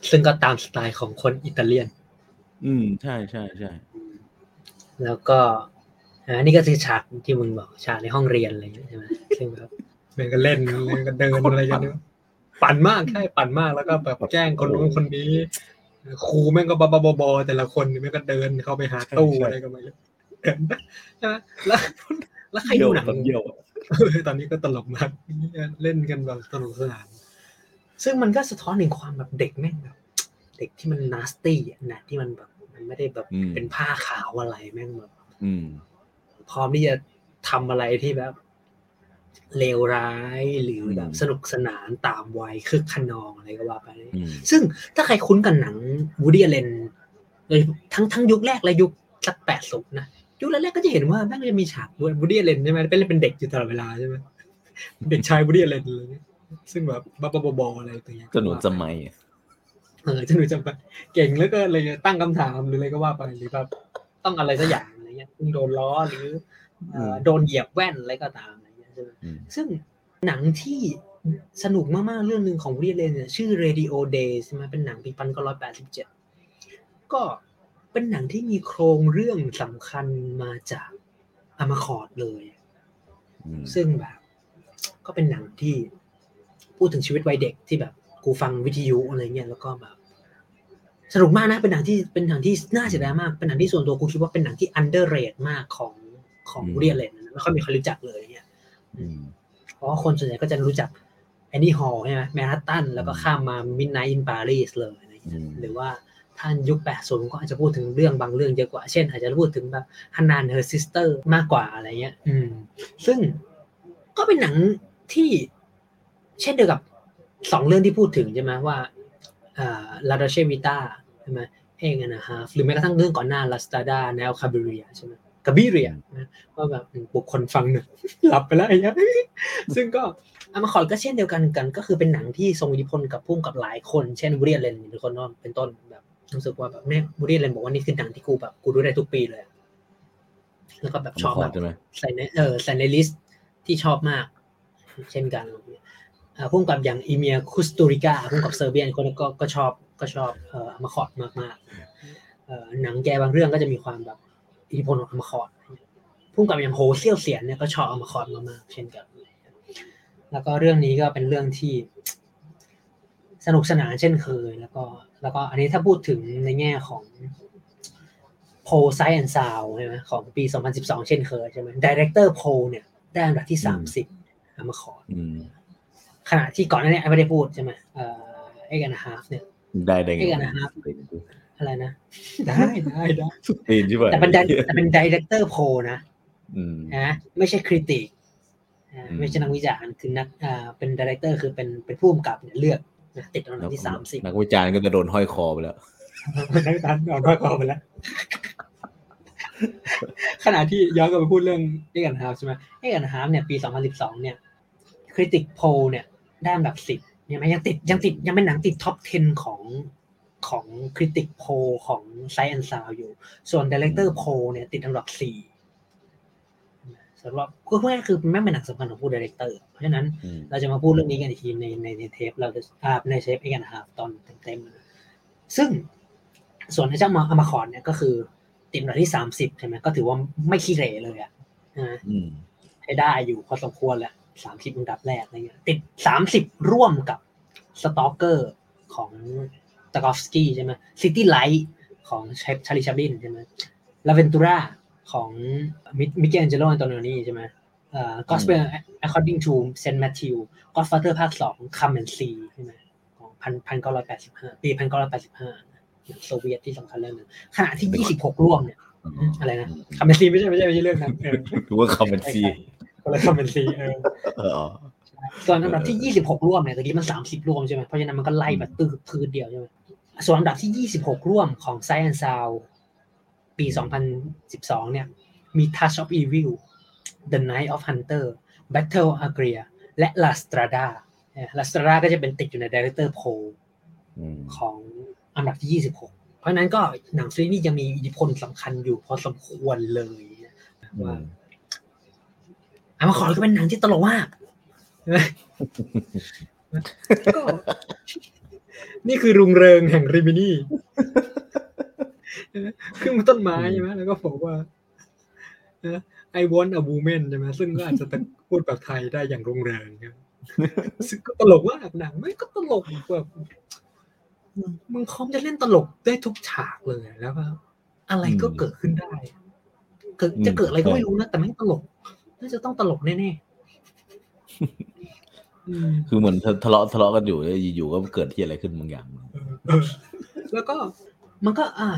ซึ่งก็ตามสไตล์ของคนอิตาเลียน อืม ใช่ใช่ใช่ แล้วก็อันนี้ก็คือฉากที่มึงบอกฉากในห้องเรียนอะไรอย่างเงี้ยใช่ไหมซึ่งแบบมันก็เล่นมันก็เดินอะไรกันเนี่ยปั่นมากใช่ปั่นมากแล้วก็แบบแกล้งคนนู้นคนนี้ครูแม่งก็บ้าๆบอๆแต่ละคนแม่งก็เดินเข้าไปหาตู้อะไรก็ไม่รู้ใช่ไหมแล้วแล้วใครดูหนังตอนเยี่ยวเออตอนนี้ก็ตลกมากเล่นกันแบบสนุกสนานซึ่งมันก็สะท้อนถึงความแบบเด็กแม่งแบบเด็กที่มันนาสตี้อะนะที่มันแบบ มันไม่ได้แบบอืมเป็นผ้าขาวอะไรแม่งแบบอืมพร้อมที่จะทำอะไรที่แบบเลวร้ายหรือแบบอืมสนุกสนานตามวัยคึกคะนองอะไรก็ว่าไปอืมซึ่งถ้าใครคุ้นกับหนังวูดี้ l เลนเลยทั้งทั้งยุคแรกและยุคสักแปดศูนย์นะยุคแรกๆก็จะเห็นว่าแม่งจะมีฉากวูดี้ l เลนใช่ไหมเป็นเป็นเด็กอยู่ตลอดเวลาใช่ไหมเด็กชายวูดี้ l เลนเลยซึ่งแบบบ้าๆบอๆอะไรตัวเงี้ยสนุนสมัยอะ เออจะหนูจำไปเก่งแล้วก็เลยตั้งคำถามหรืออะไรก็ว่าไปหรือแบบต้องอะไรสักอย่างอะไรเงี้ยโดนล้อหรือเอ่อโดนเหยียบแว่นอะไรก็ตามอะไรเงี้ยใช่ไหมอืมซึ่งหนังที่สนุกมากๆเรื่องหนึ่งของวิลเลนเนี่ยชื่อ Radio Days ใช่ไหมเป็นหนังปีพันเก้าร้อยแปดสิบเจ็ดก็เป็นหนังที่มีโครงเรื่องสำคัญมาจากอามาคอร์ดเลยอืมซึ่งแบบ ก็เป็นหนังที่พูดถึงชีวิตวัยเด็กที่แบบ กูฟังวิทยุอะไรเงี้ยแล้วก็แบบสนุกมากนะเป็นหนังที่เป็นหนังที่น่าเสียดายมากเป็นหนังที่ส่วนตัวกูคิดว่าเป็นหนังที่ underrate มากของของวูดี้ อัลเลนไม่ค่อยมีใครรู้จักเลยเนี่ยอืมเพราะว่าคนส่วนใหญ่ก็จะรู้จัก Annie Hall ใช่ไหม Manhattan แล้วก็ข้ามมา Midnight in Paris เลยอะไรอย่างเงี้ยอืมหรือว่าถ้ายุค80ก็อาจจะพูดถึงเรื่องบางเรื่องเยอะกว่า เช่น อาจจะพูดถึงแบบ Hannah and Her Sisters มากกว่าอะไรเงี้ย อืม ซึ่งก็เป็นหนังที่เช่นเดียวกับ สองเรื่องที่พูดถึงใช่ไหมว่าอ่าลาดาเชวิต้าใช่ไหมเองนะฮะหรือแม้กระทั่งเรื่องก่อนหน้าลาสตาดาแนวคาบิเรียใช่ไหมคาบิเรียนะว่าแบบบุคคลฟังหนึ่งหลับไปแล้วไอ้เงี้ยซึ่งก็อามาคอร์ดก็เช่นเดียวกันกัน ก็คือเป็นหนังที่ทรงอิทธิพลกับพุ่มกับหลายคน เช่นวูดดี้เลนหรือคนนอนเป็นต้นแบบรู้สึกว่าแบบเนี่ยวูดดี้เลนบอกว่านี่คือหนังที่กูแบบกูดูได้ทุกปีเลยอะแล้วก็แบบชอบคอแบร์ดบใช่ไหมใส่ในเออใส่ใน list ที่ชอบมาก เช่นกันอ่า ผู้กำกับอย่างเอมีร์ คุสตูริกา ผู้กำกับ Serbian คนนั้นก็ก็ชอบก็ชอบเอ่ออามาคอร์ดมากมากๆเอ่อหนังแกบางเรื่องก็จะมีความแบบอิทธิพลของอามาคอร์ดผู้กำกับอย่างโหวเสี่ยวเสียนเนี่ยก็ชอบอามาคอร์ดมากๆเช่นกัน แล้วก็เรื่องนี้ก็เป็นเรื่องที่สนุกสนานเช่นเคย แล้วก็แล้วก็อันนี้ถ้าพูดถึงในแง่ของโพลไซแอนซาวใช่ไหมของปี 2012 เช่นเคยใช่ไหมดีเรคเตอร์โพลเนี่ยได้อันดับที่ 30อามาคอร์ดอืม ขณะที่ก่อนหน้านี้ไม่ได้พูดใช่ไหมเอ่อเอ็กแอนฮาฟเนี่ยได้ได้ไงเอกนะครับเอะไรนะได้ได้ได้สุดตีนใช่ไหมแต่เป็น di- แต่เป็นดีเรคเตอร์โพนะอืมนะไม่ใช่คริติกอ่าอืมไม่ใช่นักวิจารณ์คือนักอ่าเป็นดีเรคเตอร์คือเป็นเป็นผู้กำกับเนี่ยเลือกนะติดอันดับที่สามสิบนักวิจารณ์ก็จะโดนห้อยคอไปแล้วนักวิจารณ์เอาก็เอาไปแล้วขณะที่ย้อนกลับไปพูดเรื่อง Eight and a Half ใช่ไหม Eight and a Half เนี่ยปี2012เนี่ย critic poll เนี่ย ได้อันดับสิบยังไม่ยังติดยังติดยังเป็นหนังติด top 10 ของของ critic poll ของ Sight and Sound อยู่ ส่วน director poll เนี่ยติดอันดับสี่สำหรับก็พูดง่ายๆคือแม่งเป็นหนังสำคัญของผู้ director เพราะฉะนั้นอืมเราจะมาพูดเรื่องนี้กันอีกทีในในในเทปเราจะอ่าในเทป Eight and a Half ตอนเต็มๆนะซึ่งส่วนไอ้เจ้ามา Amarcord เนี่ยก็คือติดอันดับที่สามสิบใช่ไหมก็ถือว่าไม่ขี้เหร่เลยอะนะอืมให้ได้อยู่พอสมควรแหละ สามสิบอันดับแรกอะไรเงี้ยติดสามสิบร่วมกับ Stalker ของทาร์คอฟสกี้ใช่ไหม City Lights ของชาลีแชปลินใช่ไหม L'Avventura ของมิเกลแองเจโลอันโตนิโอนีใช่ไหมเอ่อ Gospel according to Saint Matthew Godfather ภาคสอง Come and See ใช่ไหมของพันพันเก้าร้อยแปดสิบห้าปีพันเก้าร้อยแปดสิบห้าโซเวียตที่สำคัญเรื่องหนึงขณะที่ยี่สิบหกร่วมเนี่ยอะไรนะ Come and See ไม่ใช่ไม่ใช่ไม่ใช่เรื่องนั้นเออรู้ว่าคอ มเมนซีคนละ Come and See เออเอออ๋อส่วนอันดับที่26ร่วมเนี่ยตะกี้มัน30ร่วมใช่ไหมเพราะฉะนั้นมันก็ไล่แบบตื้อพืนเดียวใช่ไหมส่วนอันดับที่26ร่วมของ Science Sound ปี2012เนี่ย มี Touch of Evil The Night of Hunter Battle Agria และ La Strada เนี่ย La Strada ก็จะเป็นติดอยู่ใน Director Poll อืมของอันดับที่ 26 เพราะฉะนั้นก็หนังซีรีส์นี่ยังมีอิทธิพลสำคัญอยู่พอสมควรเลยนะ อมอามาขอก็เป็นหนังที่ตลกมากนี่คือรุงเริงแห่งริมินี่ขึ้นต้นไม้ใช่ไหมแล้วก็บอกว่าไอวอนอะบูเมนใช่ไหมซึ่งก็อาจจะพูดแบบไทยได้อย่างรุงเริงครับซึ่งก็ตลกมากหนังไม่ก็ตลกแบบมึงคอมจะเล่นตลกได้ทุกฉากเลยแล้วก็อะไรก็เกิดขึ้นได้เกิดจะเกิดอะไรก็ไม่รู้นะแต่ไม่ตลก น่าจะต้องตลกแน่ๆอืมคือเหมือนทะเลาะทะเลาะกันอยู่แล้วอยู่ๆก็เกิดที่อะไรขึ้นบางอย่างเออแล้วก็มันก็ อะ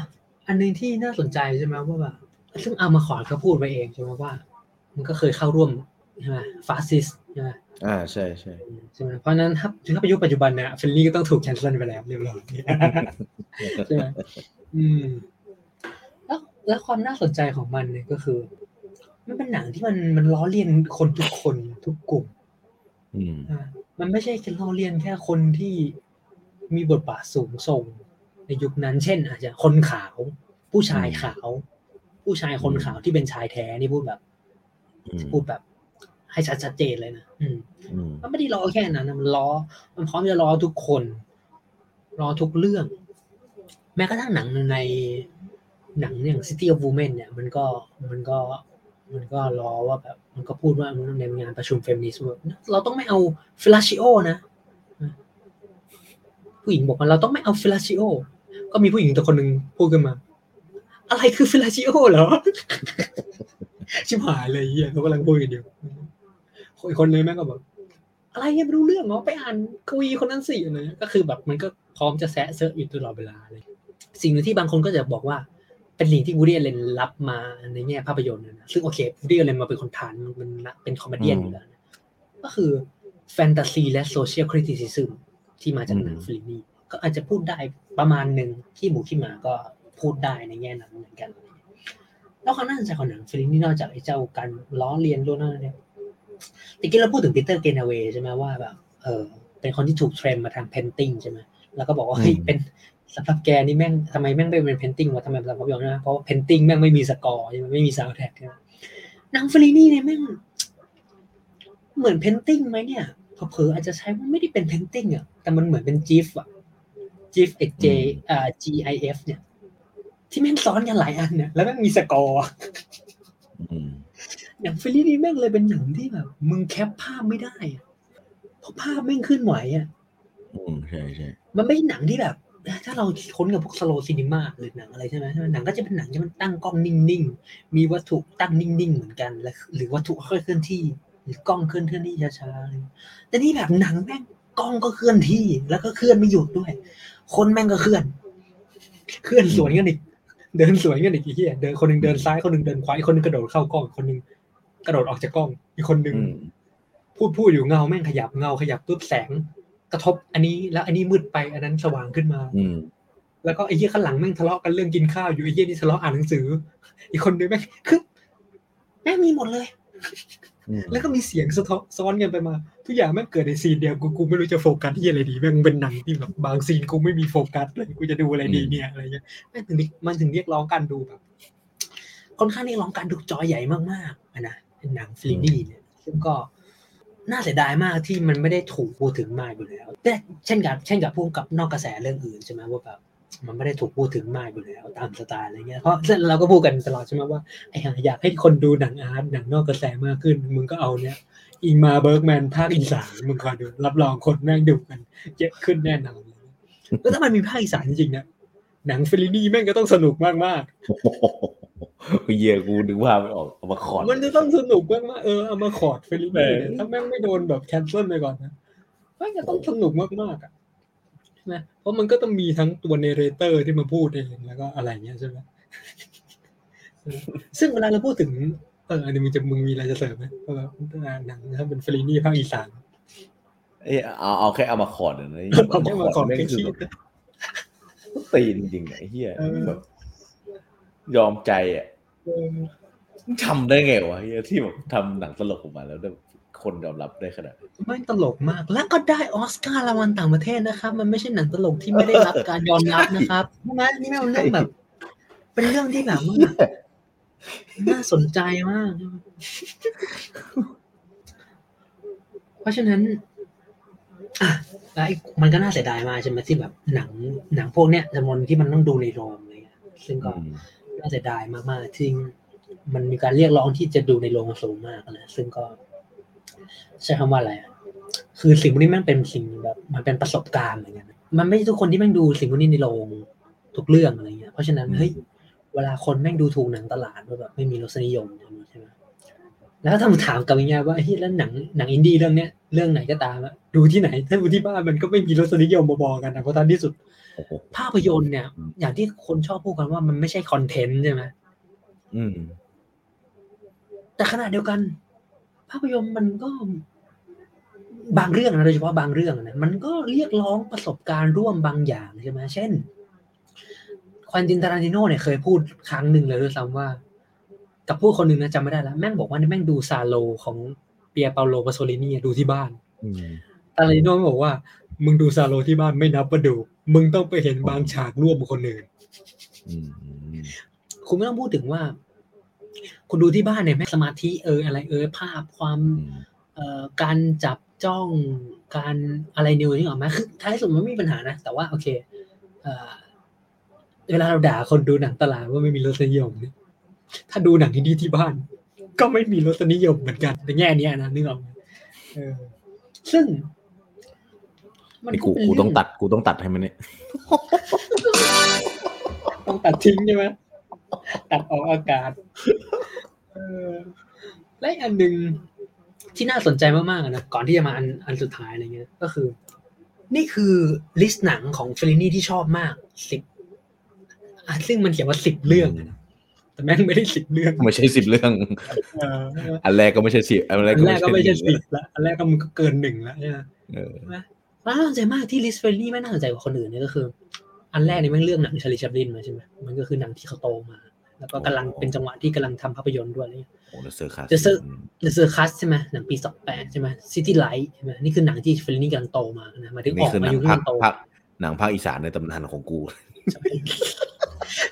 อันหนึงที่น่าสนใจใช่ไหมว่าแบบซึ่ง Amarcord เขาพูดไปเองใช่ไหมว่า มันก็เคยเข้าร่วมใช่ไหมฟาสซิสต์ใช่ไหมอ่าใช่ใช่ใช่ไหมเพราะฉะนั้นถ้าถ้าไปยุคปัจจุบันเนี่ยเฟลลินี่ก็ต้องถูก cancel ไปแล้วเรียบร้อยใช่ไหมอืมแล้วแล้วความน่าสนใจของมันเนี่ยก็คือ มันเป็นหนังที่มันมันล้อเลียนคนทุกคนทุกกลุ่มอืมอ่ามันไม่ใช่แค่ล้อเลียนแค่คนที่มีบทบาทสูงส่ง ในยุคนั้น เช่น อาจจะคนขาว ผู้ชายขาว ผู้ชายคนขาวที่เป็นชายแท้นี่พูดแบบอืมพูดแบบ ให้ชัดชัดเจนเลยนะอืมอืมมันไม่ได้ล้อแค่นั้นนะมันล้อ มันพร้อมจะล้อทุกคนล้อทุกเรื่อง แม้กระทั่งหนังในหนังอย่าง City of Women เนี่ย มันก็มันก็ มันก็ล้อว่าแบบมันก็พูดว่าในงานประชุมเฟมินิสต์เราต้องไม่เอา fellatio นะผู้หญิงบอกว่าเราต้องไม่เอา fellatio ก็มีผู้หญิงตัวคนหนึ่งพูดขึ้นมา อะไรคือ fellatio เหรอ ชิบหายเลยเฮียเขากำลังพูดกันอยู่อีกคนนึงแม่งก็แบบอะไรยังไม่รู้เรื่องเหรอไปอ่านกวีคนนั้นสิอะไรเงี้ยก็คือแบบมันก็พร้อมจะแซะเซอะอยู่ตลอดเวลาเลย สิ่งหนึ่งที่บางคนก็จะบอกว่า เป็นสิ่งที่วูดี้อเลนรับมาในแง่ภาพยนตร์นะนะซึ่งโอเควูดี้อเลนมาเป็นคนทานมันมันเป็น comedy อยู่แล้วนะก็คือแฟนตาซีและ social criticism ที่มาจากหนังเฟลลินี่ก็อาจจะพูดได้ประมาณหนึ่งที่หมูขี้หมาก็พูดได้ในแง่นั้นเหมือนกัน แล้วความน่าสนใจของหนังเฟลลินี่นอกจากไอ้เจ้าการล้อเลียนล้วนนั่นเนี่ยตะกี้เราพูดถึงปีเตอร์กรีนอะเวย์ใช่ไหมว่าแบบเออเป็นคนที่ถูก train มาทาง painting ใช่ไหมแล้วก็บอกว่าเฮ้ยเป็น สำหรับแกนี่แม่งทำไมแม่งไม่เป็น painting วะทำไมสำหรับภาพยนตร์นะเพราะ painting แม่งไม่มีสกอร์ใช่ไหมไม่มีซาวด์แทร็กใช่ไหมหนังเฟลลินี่เนี่ยแม่งเหมือน painting ไหมเนี่ยเผลอๆอาจจะใช้ว่าไม่ได้เป็น painting อะแต่มันเหมือนเป็น GIF อะ GIF เอ็กเจอ่า GIF เนี่ย ที่แม่งซ้อนกันหลายอันเนี่ยแล้วแม่งมีสกอร์อืมอย่างเฟลลินี่แม่งเลยเป็นหนังที่แบบมึง cap ภาพไม่ได้อะเพราะภาพแม่งขึ้นไหวอะอืมใช่ใช่มันไม่ใช่หนังที่แบบ ถ้าเราค้นกับพวกสโลซีนิมาหรือหนังอะไรใช่ไหมหนังก็จะเป็นหนังที่มันตั้งกล้องนิ่งๆ มีวัตถุตั้งนิ่งๆ เหมือนกันและหรือวัตถุค่อยเคลื่อนที่ หรือกล้องเคลื่อนเคลื่อนที่ช้าๆอะไรแต่นี่แบบหนังแม่งกล้องก็เคลื่อนที่ แล้วก็เคลื่อนไม่หยุดด้วย คนแม่งก็เคลื่อน เคลื่อนสวนกันอีก เดินสวนกันอีกไอ้เหี้ยเดินคนหนึ่งเดินซ้าย คนหนึ่งเดินขวาอีกคนหนึงกระโดดเข้ากล้อง คนหนึ่งกระโดดออกจากกล้อง อีกคนหนึ่งอืมพูดพูดอยู่เงาแม่งขยับเงาขยับปุ๊บแสง กระทบอันนี้แล้วอันนี้มืดไปอันนั้นสว่างขึ้นมา อืมแล้วก็ไอ้เหี้ยข้างหลังแม่งทะเลาะกันเรื่องกินข้าวอยู่ไอ้เหี้ยนี่ทะเลาะอ่านหนังสือ อีกคนนึงแม่งคือแม่งมีหมดเลยอืมแล้วก็มีเสียงสะท้อนซ้อนกันไปมา ทุกอย่างแม่งเกิดในซีนเดียวกูกูไม่รู้จะโฟกัสที่อะไรดีแม่งเป็นหนังที่แบบบางซีนกูไม่มีโฟกัสเลยกูจะดูอะไรดีเนี่ยอะไรเงี้ยแม่งถึงมันถึงเรียกร้องการดูแบบค่อนข้างเรียกร้องการดูจอใหญ่มากๆอะนะเป็นหนังเฟลลินี่เนี่ยซึ่งก็ น่าเสียดายมากที่มันไม่ได้ถูกพูดถึงมากอยู่แล้วแต่เช่นกับเช่นกับพูดกับนอกกระแสเรื่องอื่นใช่ไหมว่าแบบมันไม่ได้ถูกพูดถึงมากอยู่แล้วตามสไตล์อะไรเงี้ย เพราะเราก็พูดกันตลอดใช่ไหมว่าไอ้ห่าอยากให้คนดูหนัง art หนังนอกกระแสมากขึ้น มึงก็เอาเนี้ยอิงมาร์เบิร์กแมนภาคอีสานมึงคอยดูรับรองคนแม่งดูกันเยอะขึ้นแน่นอนแล้วถ้ามันมีภาคอีสานจริงๆนะ หนังเฟลลินี่แม่งก็ต้องสนุกมากโอ้โหเหี้ยกูนึกว่าไม่ออกเอามาขอดๆมันจะต้องสนุกมากๆเออเอามาขอดเฟลลินี่เออเนี่ยถ้าแม่งไม่โดนแบบ cancel ไปก่อนนะแม่งจะต้องสนุกมากๆอะใช่ไหมเพราะมันก็ต้องมีทั้งตัว narrator ที่มาพูดเองแล้วก็อะไรเงี้ยใช่ไหมซึ่งเวลาเราพูดถึงเอออันนี้มึงจะมึงมีอะไรจะเสริมไหมว่าแบบหนังถ้าเป็นเฟรนี่ภาคอีสานเอ้ยเอาเอาแค่เอามาขอดนะเอาแค่มาขอดแม่งแค่คือขี้แบบ ตีนจริงๆอะไอ้เหี้ยเออแบบยอมใจอะเออทำได้ไงวะเหี้ยที่แบบทำหนังตลกออกมาแล้วได้คนยอมรับได้ขนาดนี้ไม่ตลกมาก แล้วก็ได้ออสการ์รางวัลต่างประเทศนะครับ มันไม่ใช่หนังตลกที่ไม่ได้รับการยอมรับนะครับใช่ไหมนี่ไม่เป็นเรื่องแบบ เป็นเรื่องที่แบบว่าน่าสนใจมาก เพราะฉะนั้นอะ แล้วไอ้มันก็น่าเสียดายมากใช่ไหมที่แบบหนังหนังพวกเนี้ยจำนวนที่มันต้องดูในโรงอะไรเงี้ยซึ่งก็อืมน่าเสียดายมากๆที่มันมีการเรียกร้องที่จะดูในโรงสูงมากนะซึ่งก็ ใช้คำว่าอะไรอะคือสิ่งพวกนี้แมันเป็นสิ่งแบบ มันเป็นประสบการณ์เหมือนกันนะมันไม่ใช่ทุกคนที่แม่งดูสิ่งพวกนี้ในโรงทุกเรื่องอะไรเงี้ยเพราะฉะนั้นเฮ้ยเวลาคนแม่งดูถูกหนังตลาดว่าแบบไม่มีรสนิยมอย่างนี้ใช่ไหม แล้วถ้ามึงถามกลับง่ายๆว่าเฮ้ยแล้วหนังหนังอินดี้เรื่องเนี้ยเรื่องไหนก็ตามอะดูที่ไหน ถ้าดูที่บ้านมันก็ไม่มีรสนิยมบอๆกันนะเพราะท้ายที่สุดโอ้โหภาพยนตร์เนี่ย อย่างที่คนชอบพูดกันว่ามันไม่ใช่คอนเทนต์ใช่ไหมอืม แต่ขณะเดียวกัน ภาพยนตร์มันก็บางเรื่องนะโดยเฉพาะบางเรื่องนะมันก็เรียกร้องประสบการณ์ร่วมบางอย่างใช่ไหมเช่นเควนตินทารันติโนเนี่ยเคยพูดครั้งหนึ่งเลยด้วยซ้ำว่า กับผู้คนหนึ่งนะจำไม่ได้แล้วแม่งบอกว่าแม่งดู Salò ของปิแอร์เปาโลปาโซลินีดูที่บ้านอืมทารันติโนบอกว่า มึงดู Salò ที่บ้านไม่นับว่าดู มึงต้องไปเห็นบางฉากร่วมกับคนอื่นอืมอืมคุณไม่ต้องพูดถึงว่า คุณดูที่บ้านเนี่ยแม่งสมาธิเอออะไรเออภาพความอืมเอ่อการจับจ้องการอะไรนิวนี่ออกมาคือท้ายสุดมันไม่มีปัญหานะ แต่ว่าโอเคเอ่อเวลาเราด่าคนดูหนังตลาดว่าไม่มีรสนิยมเนี่ย ถ้าดูหนังที่นี่ที่บ้าน ก็ไม่มีรสนิยมเหมือนกันในแง่เนี้ยนะนึกออกไหมเออ ซึ่งนี่กูเป็นกูเรื่ต้องตัด กูต้องตัดให้มันเนี่ยต้องตัดทิ้งใช่ไหมตัดออกอากาศเออและอีกอันหนึ่งที่น่าสนใจมากๆอะนะก่อนที่จะมาอันอันสุดท้ายอะไรเงี้ย ก็คือ นี่คือ list หนังของเฟลลินี่ที่ชอบมากสิบซึ่งมันเขียนว่าสิบเรื่องอะนะ แต่แม่งไม่ได้สิบเรื่องไม่ใช่สิบเรื่องเอออันแรกก็ไม่ใช่สิบอันแรกอันแรกก็ไม่ใช่หสินึ่งบละอันแรกก็มันก็เกินหนึ่งละใช่ไหมเออแล้วน่าสนใจมากที่ list เฟลลินี่ไม่น่าสนใจกว่าคนอื่นเนี่ยก็คือ อันแรกเนี่ยแม่งเรื่องหนังชาลีแชปลินมาใช่ไหมมันก็คือหนังที่เขาโตมา แล้วก็กำลังเป็นจังหวะที่กำลังทำภาพยนตร์ด้วยอะไรเงี้ยโอ้เซอร์คัส The Cir- The Circus ใช่ไหมหนังปีสองแปดใช่ไหม City Light ใช่ไหมนี่คือหนังที่เฟลนี่กำลังโตมานะหมายถึงอนี่อกคือหมานังยุคภาคที่มันโตภาคหนังภาคอีสานในตำนานของกู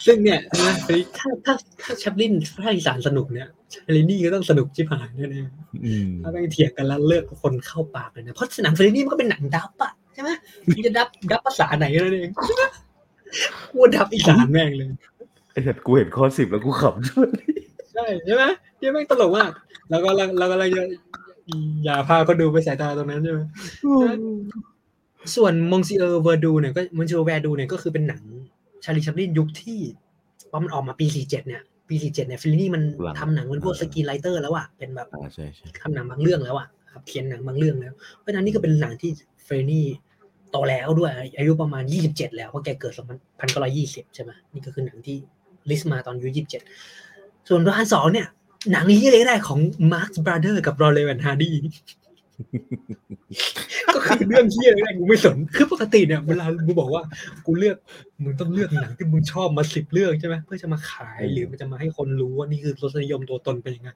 ซึ่งเนี่ยใช่ไหมถ้าถ้าถ้าชัปลินภาคอีสานสนุกเนี่ยเฟลนี่ก็ต้องสนุกชิบหายแน่ๆอืมถ้าแม่งเถียงกันแล้วเลิกคนเข้าปากเลยนะเพราะหนังเฟรนนี่มันก็เป็นหนังดับอะใช่ไหมมันจะ dub dub ภาษาไหนนั่นเองกู dub อีสานแม่งเลยไอ้สัตว์กูเห็นข้อสิบแล้วกูขำด้วยใช่ใช่ไหมที่แม่งตลกมากแล้วก็เราเราก็เลยจะอย่าพาเขาดูไปสายตาตรงนั้นใช่ไหมส่วน Monsieur Verdoux เนี่ยก็ Monsieur Verdoux เนี่ยก็คือเป็นหนัง ชาลีแชปลินยุคที่พอมันออกมาปี47เนี่ยปี47เนี่ยเฟลลินี่มันทำหนังเป็นพวก screenwriter แล้วอะเป็นแบบอ่าใช่ใช่ทำหนังบางเรื่องแล้วอะครับเขียนหนังบางเรื่องแล้วเพราะฉะนั้นนี่ก็เป็นหนังที่เฟลลินี่โตแล้วด้วย อายุประมาณยี่สิบเจ็ดแล้วเพราะแกเกิดสองพันเก้าร้อยยี่สิบใช่ไหมนี่ก็คือหนังที่ list มาตอนอายุยี่สิบเจ็ดส่วนอันสองเนี่ย หนังนี้เลยได้ของ Marx Brothers กับ Laurel and Hardy ก็คือเรื่องที่อะไรกูไม่สน คือปกติเนี่ยเวลากูบอกว่ากูเลือกมึงต้องเลือกหนังที่มึงชอบมาสิบเรื่องใช่ไหมเพื่อจะมาขายหรือมันจะมาให้คนรู้ว่านี่คือรสนิยมตัวตนเป็นยังไง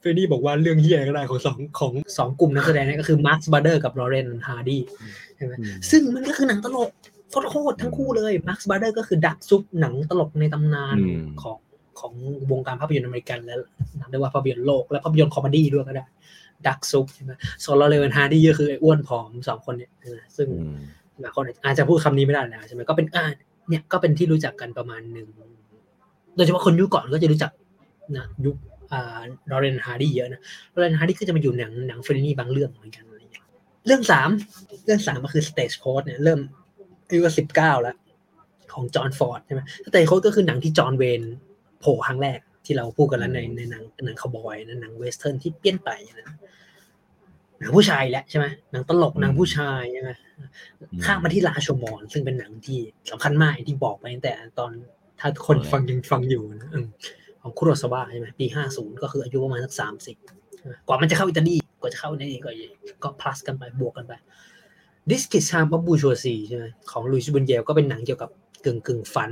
เฟลลินี่บอกว่าเรื่องเหี้ยอะไรก็ได้ของสองของสองกลุ่มนักแสดงนี่ก็คือ Marx Brothers กับ Laurel Hardy ใช่ไหมซึ่งมันก็คือหนังตลกโคตรทั้งคู่เลย Marx Brothers ก็คือ Duck Soup หนังตลกในตำนานของของวงการภาพยนตร์อเมริกันและนับได้ว่าภาพยนตร์โลกและภาพยนตร์ comedy ด้วยก็ได้ Duck Soup ใช่ไหมส่วน Laurel and Hardy ก็คือไอ้อ้วนผอมสองคนเนี่ยซึ่งบางคนอาจจะพูดคำนี้ไม่ได้แล้วใช่ไหมก็เป็นอ่าเนี่ยก็เป็นที่รู้จักกันประมาณหนึ่งโดยเฉพาะคนยุคก่อนก็จะรู้จักนะยุคอ่า Laurel Hardy เยอะนะ Laurel Hardy ก็จะมาอยู่หนังหนังเฟลลินี่บางเรื่องเหมือนกันอะไรอย่างเงี้ยเรื่องสามเรื่องสามก็คือ Stagecoach เนี่ยเริ่มอายุสิบเก้าแล้วของจอห์นฟอร์ดใช่ไหม Stagecoach ก็คือหนังที่จอห์นเวนโผล่ครั้งแรก ที่เราพูดกันแล้วในในหนังหนังคาวบอยนะหนัง Western ที่เปลี่ยนไปนะหนังผู้ชายแหละใช่ไหมหนังตลกหนังผู้ชายใช่ไหมข้ามมาที่ราโชมอนซึ่งเป็นหนังที่สำคัญมากที่บอกไปตั้งแต่ตอนถ้าคนฟังยังฟังอยู่นะของคุโรซาวะใช่ไหมปีห้าศูนย์ก็คืออายุประมาณสักสามสิบกว่ามันจะเข้าอิตาลีกว่าจะเข้าในนี้ก็ก็ plus กันไปบวกกันไป Discreet Charm of the Bourgeoisie ใช่ไหมของลุยส์บุนเยลก็เป็นหนังเกี่ยวกับกึ่งกึ่งฝัน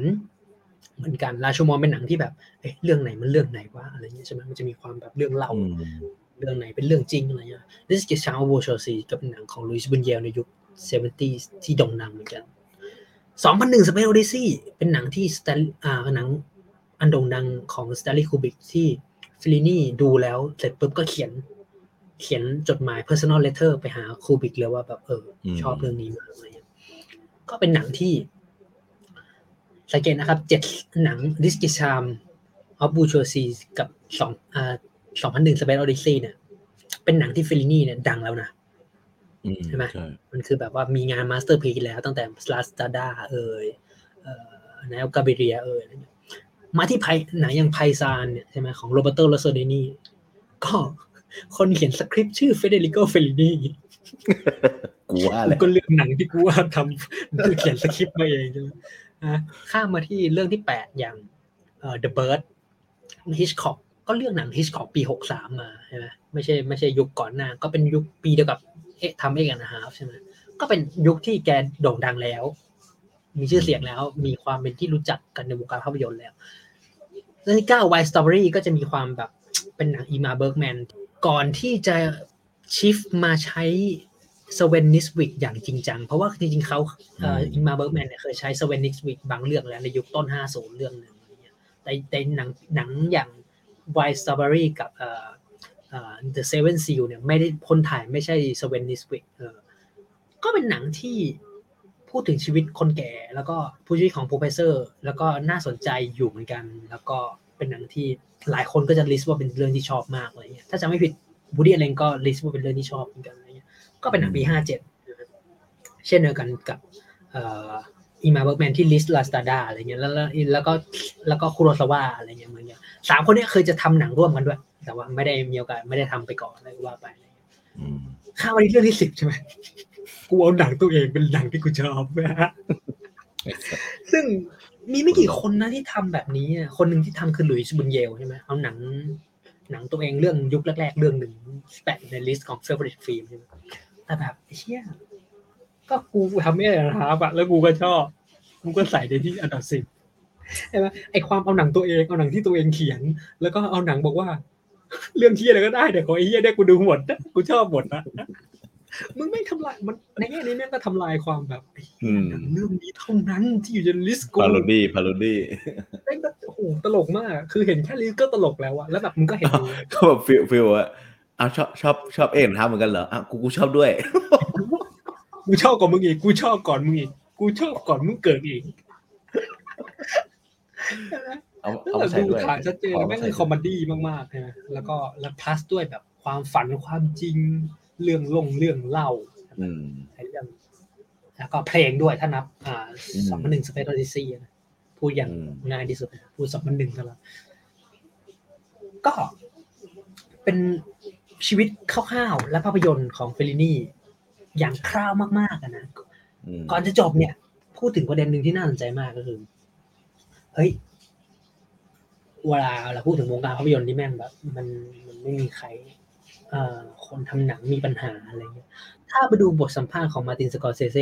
เหมือนกันราโชมอนเป็นหนังที่แบบเอ๊ะเรื่องไหนมันเรื่องไหนวะอะไรเงี้ยใช่ไหมมันจะมีความแบบเรื่องเล่าเรื่องไหนเป็นเรื่องจริงอะไรเงี้ย This is ชาวโวชอซีกับหนังของลุยส์บุนเยลในยุค 70ที่โด่งดังเหมือนกัน2001 Space Odyssey เป็นหนังที่สแตนอ่าหนังอันโด่งดังของสแตนลีย์คูบิกที่เฟลลินี่ดูแล้วเสร็จปุ๊บก็เขียนเขียนจดหมาย personal letter ไปหาคูบิกเลยว่าแบบเออชอบเรื่องนี้มากอะไรเงี้ยก็เป็นหนังที่ สังเกตนะครับเจ็ดหนัง Discreet Charm of the Bourgeoisie กับสองอ่าสองพันหนึ่ง Space Odyssey เนี่ย เป็นหนังที่เฟลลินี่เนี่ยดังแล้วนะใช่ไหมมันคือแบบว่ามีงาน masterpiece แล้วตั้งแต่ La Strada เอ่ยเอ่อ Nights of Cabiria เอ่ยมาที่ไพหนังอย่าง Paisan เนี่ยใช่ไหมของโรแบร์โตรอสเซลลินีก็คนเขียนสคริปต์ชื่อเฟเดริโกเฟลลินีกูว่าแหละก็เรื่องหนังที่กูว่าทำคือเขียนสคริปต์มาเองใช่ไหม ข้ามมาที่เรื่องที่แปดอย่างเอ่อ The Birds ฮิชคอกก็เลือกหนังฮิชคอกปีหกสามมาใช่ไหมไม่ใช่ไม่ใช่ยุคก่อนหน้า ก็เป็นยุคปีเดียวกับ Eight and a Half ใช่ไหมก็เป็นยุคที่แกโด่งดังแล้ว มีชื่อเสียงแล้ว มีความเป็นที่รู้จักกันในวงการภาพยนตร์แล้วเรื่องที่เก้า Wild Strawberries ก็จะมีความแบบเป็นหนังอิงมาร์เบิร์กแมนก่อนที่จะ shift มาใช้ สเวนนิควิสต์อย่างจริงจัง เพราะว่าจริงๆเขาอิงมาร์เบิร์กแมนเนี่ยเคยใช้สเวนนิควิสต์บางเรื่องแล้วในยุคต้นห้าศูนย์เรื่องหนึ่งแต่ในหนังหนังอย่าง Wild Strawberry กับเอ่อเอ่อ The Seven Seal เนี่ยไม่ได้คนถ่ายไม่ใช่ Sven Nykvist เออก็เป็นหนังที่พูดถึงชีวิตคนแก่ แล้วก็ผู้ชีวิตของ professor แล้วก็น่าสนใจอยู่เหมือนกัน แล้วก็เป็นหนังที่หลายคนก็จะ list ว่าเป็นเรื่องที่ชอบมากอะไรเงี้ยถ้าจะไม่ผิดวูดี้เองก็ list ว่าเป็นเรื่องที่ชอบเหมือนกันอะไรเงี้ย ก็เป็นหนังปีห้าเจ็ดเช่นเดียวกันกับเอ่ออิงมาร์เบิร์กแมนที่ list La Strada อะไรเงี้ยแล้วแล้วก็แล้วก็คุโรซาวะอะไรเงี้ยเหมือนกันสามคนนี้เคยจะทำหนังร่วมกันด้วย แต่ว่าไม่ได้มีโอกาสไม่ได้ทำไปก่อนเลยว่าไปข้าววันนี้เรื่องที่สิบใช่ไหมกูเอาหนังตัวเองเป็นหนังที่กูชอบนะฮะซึ่งมีไม่กี่คนนะที่ทำแบบนี้คนหนึ่งที่ทำคือหลุยส์บุนเยลใช่ไหมเอาหนัง หนังตัวเองเรื่องยุคแรก ๆ เรื่องหนึ่งแปะใน list ของ favorite film ใช่ไหม แต่แบบเชี่ยก็กูทำไม่ได้นะครับอะแล้วกูก็ชอบกูก็ใส่ในที่อันดับสิบใช่ไหมไอความเอาหนังตัวเองเอาหนังที่ตัวเองเขียน แล้วก็เอาหนังบอกว่า เรื่องที่อะไรก็ได้แต่ขอไอ้เหี้ยได้กูดูหมดกูชอบหมดนะมึงไม่ทำลายมันในแง่นี้แม่งก็ทำลายความแบบเรื่องนี้เท่านั้นที่อยู่ในลิสต์กู parody parody แม่งก็โอ้โหตลกมาก คือเห็นแค่ list ก็ตลกแล้วอะแล้วแบบมึงก็เห็นก็แบบฟิลฟิลอะเอาชอบชอบชอบเอ็นทำเหมือนกันเหรออะกูกูชอบด้วย กูชอบก่อนมึงอีก กูชอบก่อนมึงอีก กูชอบก่อนมึงเกิดอีกเอาเอาใส่ด้วยถ่ายชัดเจนแม่งคือคอมเมดี้มากๆใช่ไหมแล้วก็แล้วพลัสด้วยแบบความฝันความจริง เรื่องลงเรื่องเล่าใช้เรื่องแล้วก็เพลงด้วยถ้านับ อ่าสองพันหนึ่งสเปซโอดิซีพูดอย่างง่ายที่สุดพูดสองพันหนึ่งกันแล้วก็เป็น ชีวิตคร่าวๆและภาพยนตร์ของเฟลลินี่อย่างคร่าวมากๆนะอืมก่อนจะจบเนี่ย พูดถึงประเด็นหนึ่งที่น่าสนใจมากก็คือ เฮ้ยเวลาเราพูดถึงวงการภาพยนตร์ที่แม่งแบบ มันมันไม่มีใครเอ่อคนทำหนังมีปัญหาอะไรเงี้ย ถ้าไปดูบทสัมภาษณ์ของมาร์ตินสกอร์เซเซ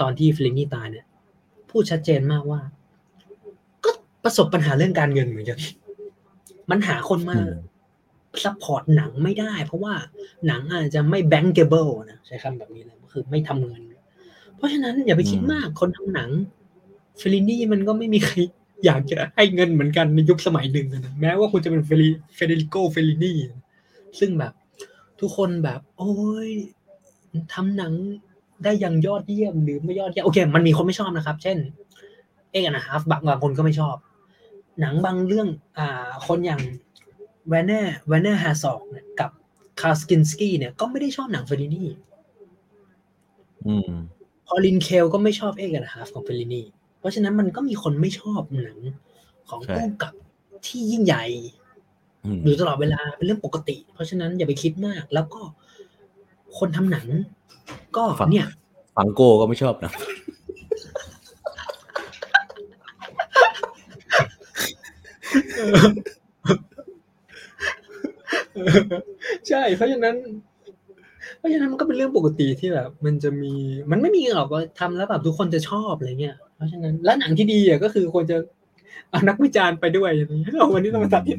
ตอนที่เฟลลินี่ตายเนี่ย พูดชัดเจนมากว่า ก็ประสบปัญหาเรื่องการเงินเหมือนกันมันหาคนมาอืม support หนังไม่ได้ เพราะว่าหนังอาจจะไม่ bankable นะใช้คำแบบนี้เลยก็คือไม่ทำเงิน เพราะฉะนั้นอย่าไปคิดมากคนทำหนังเฟลลินี่มันก็ไม่มีใครอยากจะให้เงินเหมือนกันในยุคสมัยหนึ่งนะแม้ว่าคุณจะเป็นเฟลิเฟเดริโกเฟลลินี่ซึ่งแบบทุกคนแบบ โอ้ยทำหนังได้อย่างยอดเยี่ยมหรือไม่ยอดเยี่ยมโอเค มันมีคนไม่ชอบนะครับ เช่น Eight and a Half บางบางคนก็ไม่ชอบ หนังบางเรื่อง อ่า คนอย่าง แวร์เนอร์แวร์เนอร์แฮร์ซ็อกเนี่ยกับเคลาส์คินสกี้เนี่ยก็ไม่ได้ชอบหนังเฟลลินี่อืมพอลินเคลก็ไม่ชอบ Eight and a Half ของเฟลลินี่เพราะฉะนั้นมันก็มีคนไม่ชอบหนังของใช่ผู้กำกับที่ยิ่งใหญ่อืมอยู่ตลอดเวลาเป็นเรื่องปกติ เพราะฉะนั้นอย่าไปคิดมาก แล้วก็คนทำหนัง ก็เนี่ยฟังโก้ก็ไม่ชอบนะ ใช่ เพราะฉะนั้น เพราะฉะนั้นมันก็เป็นเรื่องปกติที่แบบ มันจะมี มันไม่มีหรอกว่าทำแล้วแบบทุกคนจะชอบอะไรเงี้ย เพราะฉะนั้นแล้วหนังที่ดีอะก็คือควรจะเอานักวิจารณ์ไปด้วยอย่างนี้เอาวันนี้ต้องมาตัดเนี่ย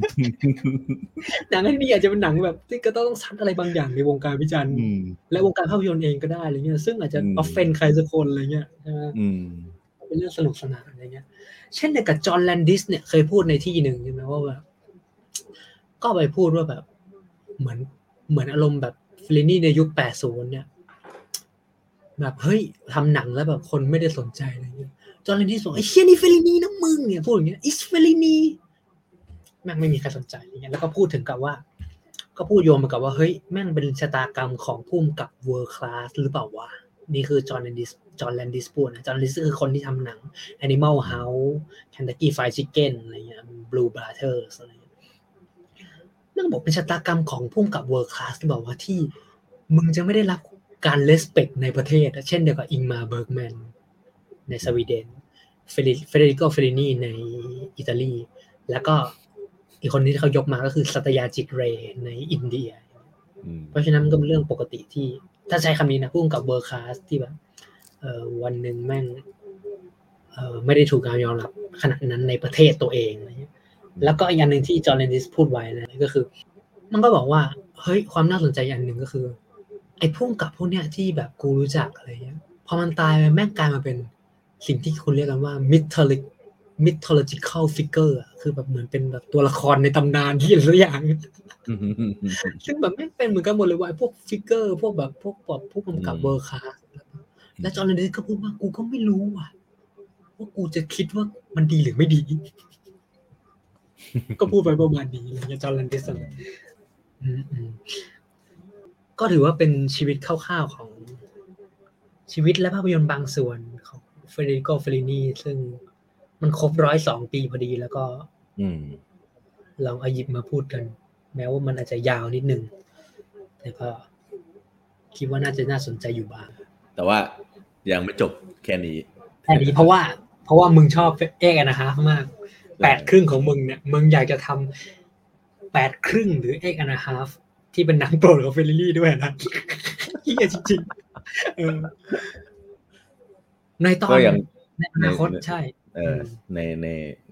หนังที่ดีอาจจะเป็นหนังแบบ ที่ก็ต้องซัดอะไรบางอย่างในวงการวิจารณ์อืมและวงการภาพยนตร์เองก็ได้อะไรเงี้ย ซึ่งอาจจะอืม offend ใครสักคนอะไรเงี้ยใช่ไหมอืมเป็นเรื่องสนุกสนานอะไรเงี้ย เช่นเดียวกับจอห์นแลนดิสเนี่ยเคยพูดในที่หนึ่งใช่ไหมว่าแบบก็ไปพูดว่าแบบ เหมือนเหมือนอารมณ์แบบเฟลลินี่ในยุค80เนี่ย แบบเฮ้ยทำหนังแล้วแบบคนไม่ได้สนใจอะไรเงี้ยจอห์นแลนดิสบอกไอ้เชี่ยนี่เฟลลินี่นะมึงเนี่ยพูดอย่างเงี้ย is ฟิลินี่แม่งไม่มีใครสนใจอะไรเงี้ยแล้วก็พูดถึงกับว่า ก็พูดโยงมากับว่าเฮ้ยแม่งเป็นชะตากรรมของผู้กำกับ world class หรือเปล่าวะนี่คือจอห์นแลนดิสจอห์นแลนดิสพูดนะจอห์นแลนดิสคือคนที่ทำหนัง Animal House Kentucky Fried Chicken อะไรเงี้ย Blues Brothers อะไรเงี้ย นั่งบอกเป็นชะตากรรมของผู้กำกับ world class ที่บอกว่าที่ มึงจะไม่ได้รับการ respect ในประเทศ เช่นเดียวกับอิงมาร์เบิร์กแมนในสวีเดนเฟเดริโกเฟลลินีในอิตาลี แล้วก็อีกคนนี้ที่เขายกมาก็คือสัตยาจิตเรในอินเดีย เพราะฉะนั้นมันก็เป็นเรื่องปกติที่ ถ้าใช้คำนี้นะผู้กำกับ world class ที่แบบวันหนึ่งแม่งไม่ได้ถูกการยอมรับขนาดนั้นในประเทศตัวเองอะไรเงี้ย แล้วก็อีกอย่างหนึ่งที่จอห์นแลนดิสพูดไว้นะก็คือ มันก็บอกว่าเฮ้ยความน่าสนใจอย่างหนึ่งก็คือ ไอ้ผู้กำกับพวกเนี้ยที่แบบกูรู้จักอะไรเงี้ยพอมันตายไปแม่งกลายมาเป็นสิ่งที่คุณเรียกกันว่า mythologic mythological figure อะคือแบบเหมือนเป็นแบบตัวละครในตำนานที่อะไรสักอย่างอืมอืมอืมอืมซึ่งแบบแม่งเป็นเหมือนกันหมดเลยว่าไอ้พวก figure พวกแบบพวกแบบพวกกำกับอืมเบอร์คาสแล้วจอห์นแลนดิสก็พูดว่ากูก็ไม่รู้ว่ะว่ากูจะคิดว่ามันดีหรือไม่ดี ก็พูดไปประมาณนี้อะไรเงี้ยจอห์นแลนดิสอะอืมอืมก็ถือว่าเป็นชีวิตคร่าวๆของชีวิตและภาพยนตร์บางส่วนของเฟเดริโกเฟลลินีซึ่งมันครบร้อยสองปีพอดีแล้วก็อืมลองเอาหยิบมาพูดกัน แม้ว่ามันอาจจะยาวนิดนึง แต่ก็คิดว่าน่าจะน่าสนใจอยู่บ้าง แต่ว่ายังไม่จบแค่นี้แต่นี้เพราะว่า เพราะว่ามึงชอบเอกนะฮะมาก แปดครึ่งของมึงเนี่ยมึงอยากจะทำแปดครึ่งหรือเอกนะฮาฟที่เป็นหนังโปรดของเฟรนลี่ด้วยนะเฮียจริงๆเออในตอนก็ยังในอนาคตในใช่ เออ ในใน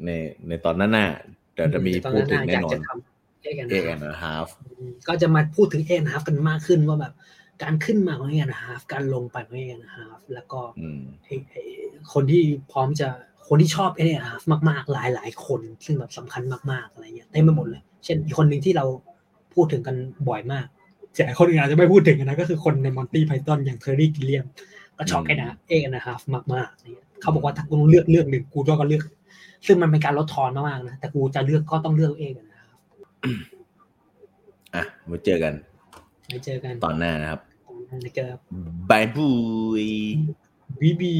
ในในตอนหน้าหน้าเดี๋ยวจะมีตอนพูดนั้นถึงน่ะอแน่ยากนอจะนทำเอกเอกนะแอนด์ฮาฟก็จะมาพูดถึงเอกนะฮาฟกันมากขึ้นว่าแบบ การขึ้นมาของ Eight and a Half การลงไปของ Eight and a Half แล้วก็อืมไอ้ไอ้คนที่พร้อมจะ คนที่ชอบ Eight and a Half มากๆ หลายหลายๆคนซึ่งแบบสำคัญมากๆอะไรเงี้ยเต็มไปหมดเลย เช่นอีกคนหนึ่งที่เราพูดถึงกันบ่อยมากแต่คนอื่นอาจจะไม่พูดถึงกันนะก็คือคนในมอนตี้ไพทอนอย่างเทอร์รี่กิลเลียม ก็ชอบ Eight and a Eight and a Half มากๆอะไรเงี้ยเขาบอกว่าถ้ากูต้องเลือกเลือกหนึ่งกูก็เลือก ซึ่งมันเป็นการลดทอนมากๆนะแต่กูจะเลือกก็ต้องเลือก Eight and a Halfอะมาเจอกันไว้เจอกันตอนหน้านะครับนะครับบายบุยบีบี